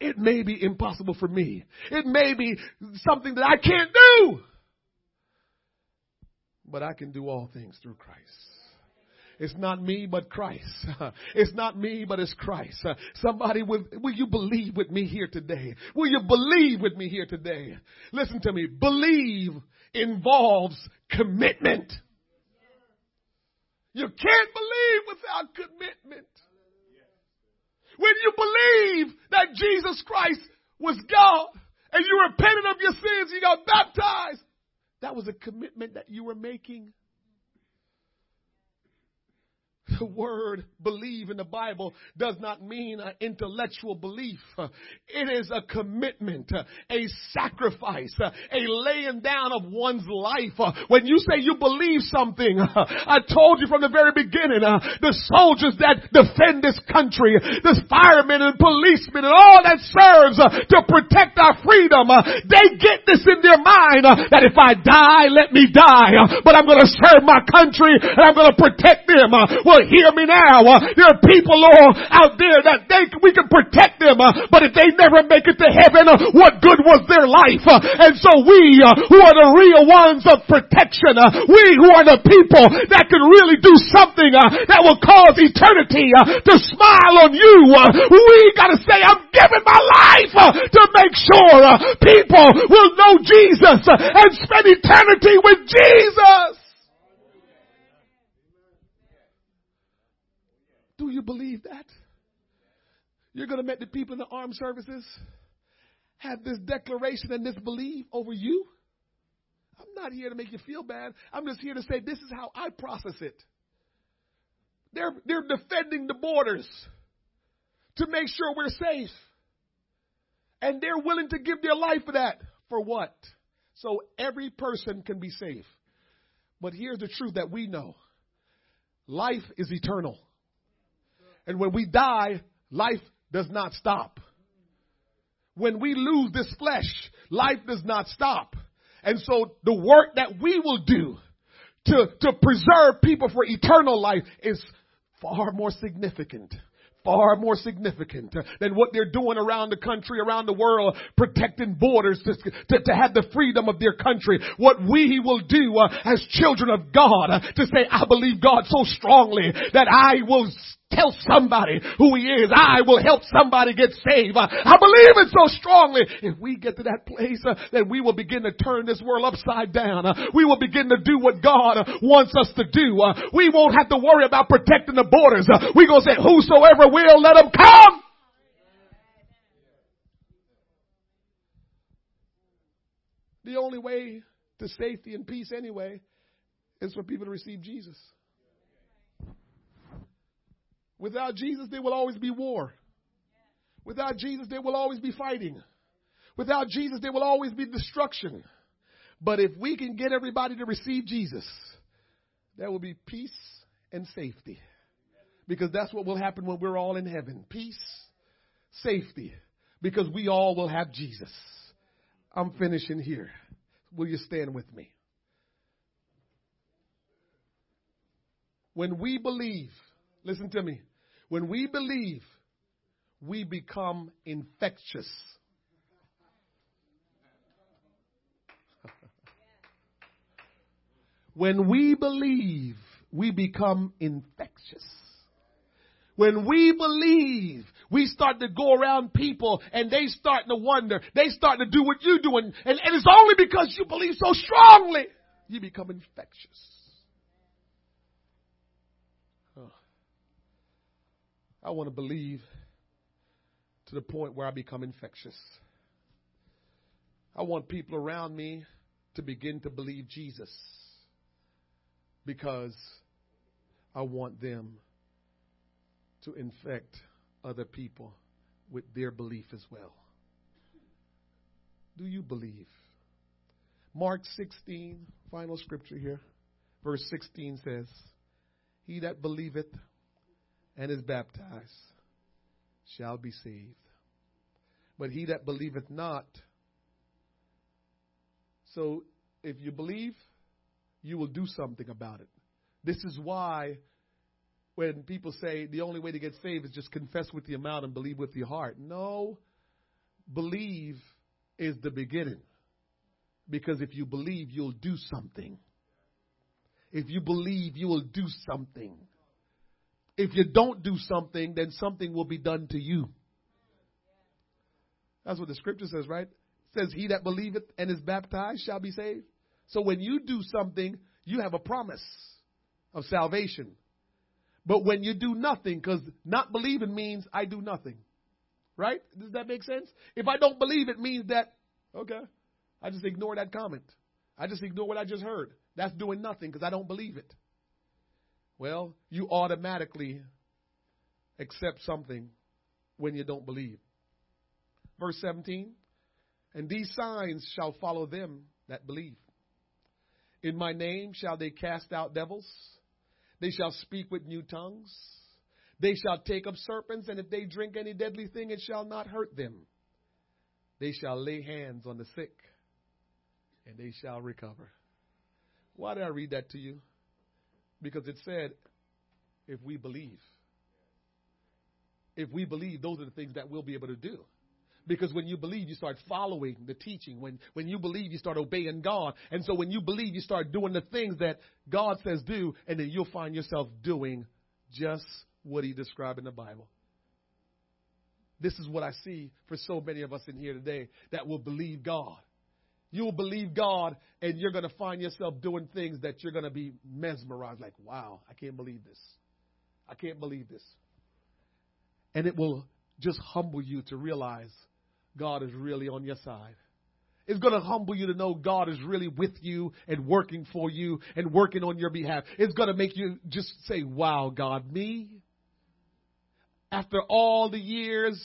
It may be impossible for me. It may be something that I can't do. But I can do all things through Christ. It's not me, but Christ. <laughs> It's not me, but it's Christ. Somebody, will, will you believe with me here today? Will you believe with me here today? Listen to me. Believe involves commitment. You can't believe without commitment. When you believe that Jesus Christ was God and you repented of your sins, you got baptized, that was a commitment that you were making the word believe in the Bible does not mean an intellectual belief. It is a commitment, a sacrifice, a laying down of one's life. When you say you believe something, I told you from the very beginning, the soldiers that defend this country, the firemen and policemen and all that serves to protect our freedom, they get this in their mind that if I die, let me die, but I'm going to serve my country and I'm going to protect them. Well, hear me now. Uh, there are people, Lord, out there that they, we can protect them, uh, but if they never make it to heaven, uh, what good was their life? Uh, and so we, uh, who are the real ones of protection, uh, we who are the people that can really do something that will cause eternity to smile on you, we gotta say, I'm giving my life to make sure people will know Jesus and spend eternity with Jesus. Do you believe that? You're going to make the people in the armed services have this declaration and this belief over you? I'm not here to make you feel bad. I'm just here to say this is how I process it. They're, they're defending the borders to make sure we're safe. And they're willing to give their life for that. For what? So every person can be safe. But here's the truth that we know life is eternal. And when we die, life does not stop. When we lose this flesh, life does not stop. And so the work that we will do to, to preserve people for eternal life is far more significant far more significant than what they're doing around the country, around the world, protecting borders to, to, to have the freedom of their country. What we will do uh, as children of God uh, to say, I believe God so strongly that I will tell somebody who he is. I will help somebody get saved. I believe it so strongly. If we get to that place, uh, then we will begin to turn this world upside down. Uh, we will begin to do what God uh, wants us to do. Uh, we won't have to worry about protecting the borders. Uh, we're going to say, whosoever will, let them come. The only way to safety and peace anyway is for people to receive Jesus. Without Jesus, there will always be war. Without Jesus, there will always be fighting. Without Jesus, there will always be destruction. But if we can get everybody to receive Jesus, there will be peace and safety. Because that's what will happen when we're all in heaven. Peace, safety. Because we all will have Jesus. I'm finishing here. Will you stand with me? When we believe, listen to me, when we believe, we become infectious. <laughs> when we believe, we become infectious. When we believe, we start to go around people and they start to wonder. They start to do what you're doing. And, and it's only because you believe so strongly. You become infectious. I want to believe to the point where I become infectious. I want people around me to begin to believe Jesus because I want them to infect other people with their belief as well. Do you believe? Mark 16, final scripture here, verse 16 says, He that believeth and is baptized shall be saved. But he that believeth not, so if you believe, you will do something about it. This is why when people say the only way to get saved is just confess with your mouth and believe with your heart. No, believe is the beginning. Because if you believe, you'll do something. If you believe, you will do something. If you don't do something, then something will be done to you. That's what the scripture says, right? It says, He that believeth and is baptized shall be saved. So when you do something, you have a promise of salvation. But when you do nothing, because not believing means I do nothing. Right? Does that make sense? If I don't believe, it means that, okay, I just ignore that comment. I just ignore what I just heard. That's doing nothing because I don't believe it. Well, you automatically accept something when you don't believe. Verse 17 And these signs shall follow them that believe. In my name shall they cast out devils, they shall speak with new tongues, they shall take up serpents, and if they drink any deadly thing, it shall not hurt them. They shall lay hands on the sick, and they shall recover. Why did I read that to you? Because it said, if we believe. If we believe, those are the things that we'll be able to do. Because when you believe, you start following the teaching. When, when you believe, you start obeying God. And so when you believe, you start doing the things that God says do, and then you'll find yourself doing just what He described in the Bible. This is what I see for so many of us in here today that will believe God. You'll believe God and you're going to find yourself doing things that you're going to be mesmerized like, wow, I can't believe this. I can't believe this. And it will just humble you to realize God is really on your side. It's going to humble you to know God is really with you and working for you and working on your behalf. It's going to make you just say, wow, God, me? After all the years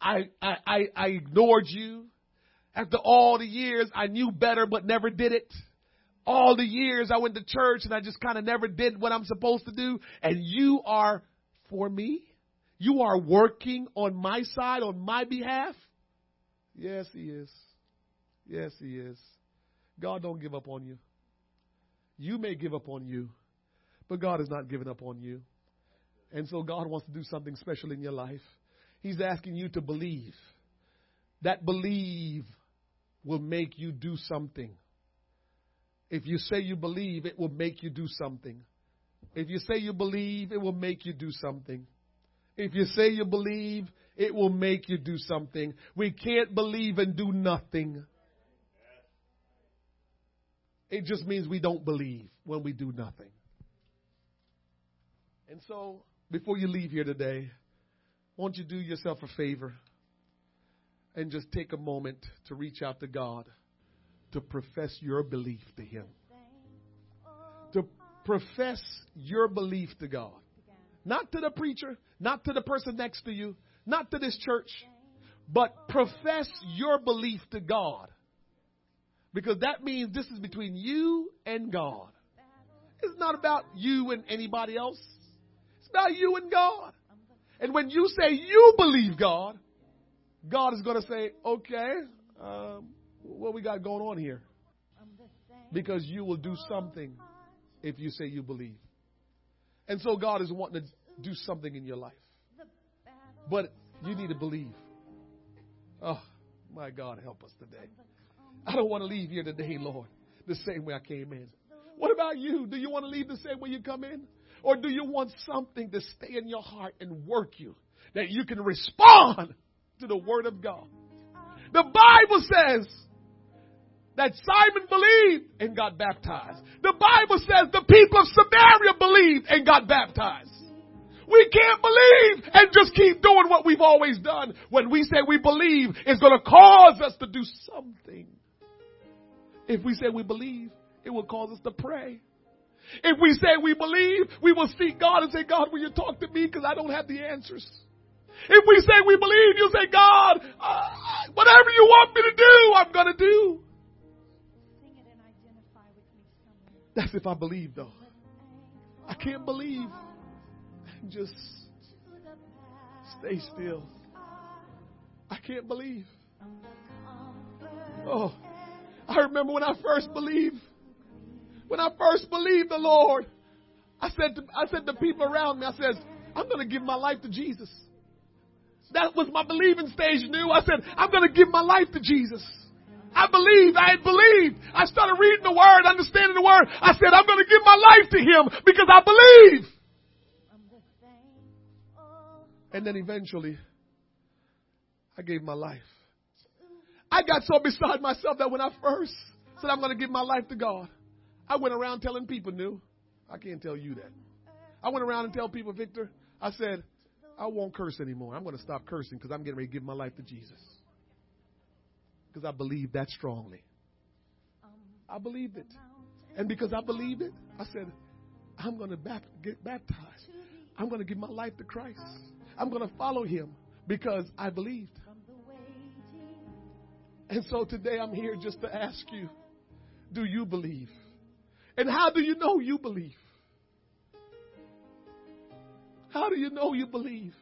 I, I, I, I ignored you. After all the years, I knew better but never did it. All the years I went to church and I just kind of never did what I'm supposed to do. And you are for me? You are working on my side, on my behalf? Yes, He is. Yes, He is. God don't give up on you. You may give up on you, but God has not given up on you. And so God wants to do something special in your life. He's asking you to believe. That believe will make you do something. If you say you believe, it will make you do something. If you say you believe, it will make you do something. If you say you believe, it will make you do something. We can't believe and do nothing. It just means we don't believe when we do nothing. And so, before you leave here today, won't you do yourself a favor and just take a moment to reach out to God to profess your belief to Him? To profess your belief to God. Not to the preacher, not to the person next to you, not to this church, but profess your belief to God. Because that means this is between you and God. It's not about you and anybody else. It's about you and God. And when you say you believe God, God is going to say, okay, um, what we got going on here? Because you will do something if you say you believe. And so God is wanting to do something in your life. But you need to believe. Oh, my God, help us today. I don't want to leave here today, Lord, the same way I came in. What about you? Do you want to leave the same way you come in? Or do you want something to stay in your heart and work you that you can respond to the Word of God? The Bible says that Simon believed and got baptized. The Bible says the people of Samaria believed and got baptized. We can't believe and just keep doing what we've always done. When we say we believe, it's going to cause us to do something. If we say we believe, it will cause us to pray. If we say we believe, we will seek God and say, God, will you talk to me because I don't have the answers. If we say we believe, you'll say, God, uh, whatever you want me to do, I'm going to do. That's if I believe, though. I can't believe just stay still. I can't believe. Oh, I remember when I first believed. When I first believed the Lord, I said to, I said to people around me, I said, I'm going to give my life to Jesus. That was my believing stage new. I said, I'm going to give my life to Jesus. I believed. I had believed. I started reading the Word, understanding the Word. I said, I'm going to give my life to Him because I believe. And then eventually, I gave my life. I got so beside myself that when I first said I'm going to give my life to God, I went around telling people new. I can't tell you that. I went around and tell people, Victor, I said, I won't curse anymore. I'm going to stop cursing because I'm getting ready to give my life to Jesus. Because I believe that strongly. I believed it. And because I believed it, I said, I'm going to get baptized. I'm going to give my life to Christ. I'm going to follow him because I believed. And so today I'm here just to ask you, do you believe? And how do you know you believe? How do you know you believe?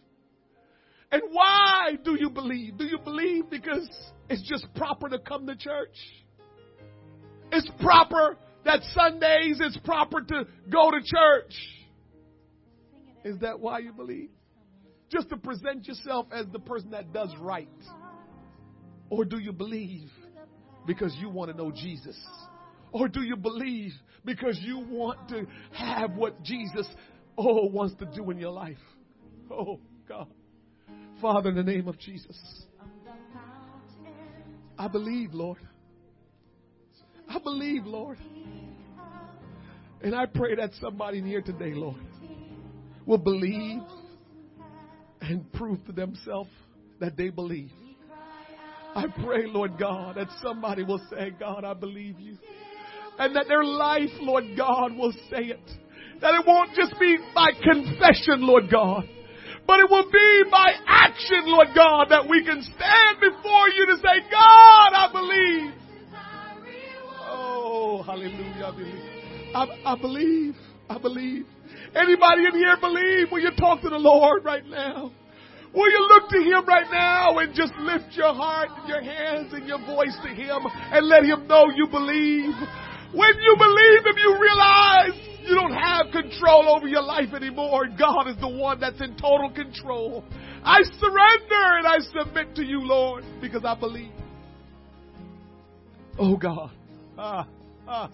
And why do you believe? Do you believe because it's just proper to come to church? It's proper that Sundays it's proper to go to church. Is that why you believe? Just to present yourself as the person that does right? Or do you believe because you want to know Jesus? Or do you believe because you want to have what Jesus oh wants to do in your life? Oh God. Father, in the name of Jesus. I believe, Lord. I believe, Lord. And I pray that somebody in here today, Lord, will believe and prove to themselves that they believe. I pray, Lord God, that somebody will say, God, I believe you. And that their life, Lord God, will say it. That it won't just be by confession, Lord God, but it will be by action, Lord God, that we can stand before you to say, God, I believe. Oh, hallelujah. I believe. I, I believe. I believe. Anybody in here believe? Will you talk to the Lord right now? Will you look to Him right now and just lift your heart and your hands and your voice to Him and let Him know you believe? When you believe Him, you realize you don't have control over your life anymore. God is the one that's in total control. I surrender and I submit to you, Lord, because I believe. Oh God. Ah, ah.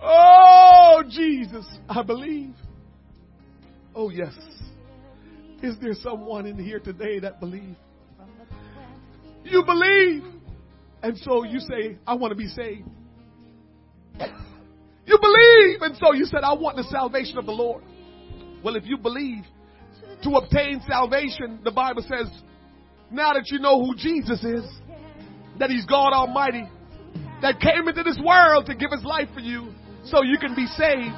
Oh Jesus, I believe. Oh yes. Is there someone in here today that believes? You believe. And so you say, I want to be saved. Believe. And so you said, I want the salvation of the Lord. Well, if you believe to obtain salvation, the Bible says, now that you know who Jesus is, that He's God Almighty, that came into this world to give His life for you so you can be saved.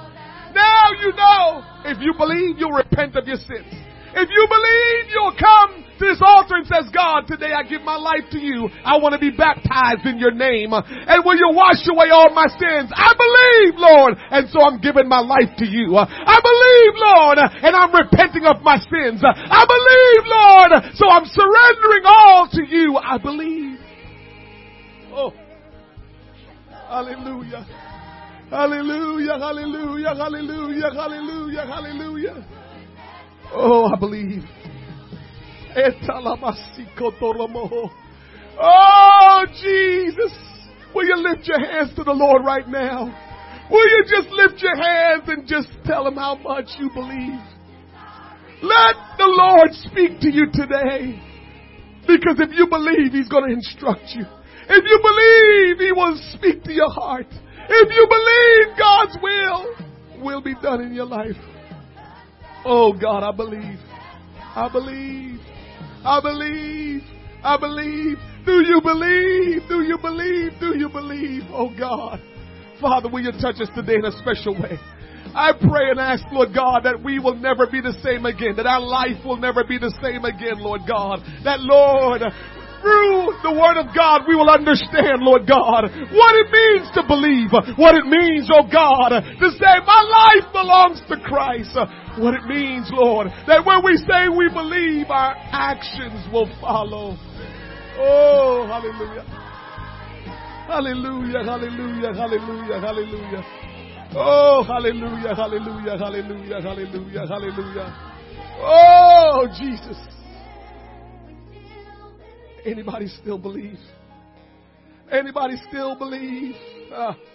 Now you know if you believe, you'll repent of your sins. If you believe, you'll come this altar and says, God, today I give my life to you. I want to be baptized in your name. And will you wash away all my sins? I believe, Lord. And so I'm giving my life to you. I believe, Lord, and I'm repenting of my sins. I believe, Lord, so I'm surrendering all to you. I believe. Oh. Hallelujah. Hallelujah, hallelujah, hallelujah, hallelujah, hallelujah. Oh, I believe. Oh, Jesus. Will you lift your hands to the Lord right now? Will you just lift your hands and just tell him how much you believe? Let the Lord speak to you today. Because if you believe, He's going to instruct you. If you believe, He will speak to your heart. If you believe God's will will be done in your life. Oh God, I believe. I believe. I believe. I believe. Do you believe? Do you believe? Do you believe? Oh God. Father, will you touch us today in a special way? I pray and ask, Lord God, that we will never be the same again, that our life will never be the same again, Lord God. That, Lord, through the Word of God, we will understand, Lord God, what it means to believe, what it means, oh God, to say, my life belongs to Christ. What it means, Lord, that when we say we believe, our actions will follow. Oh, hallelujah. Hallelujah, hallelujah, hallelujah, hallelujah. Oh, hallelujah, hallelujah, hallelujah, hallelujah, hallelujah. Oh, Jesus. Anybody still believe? Anybody still believe? Uh,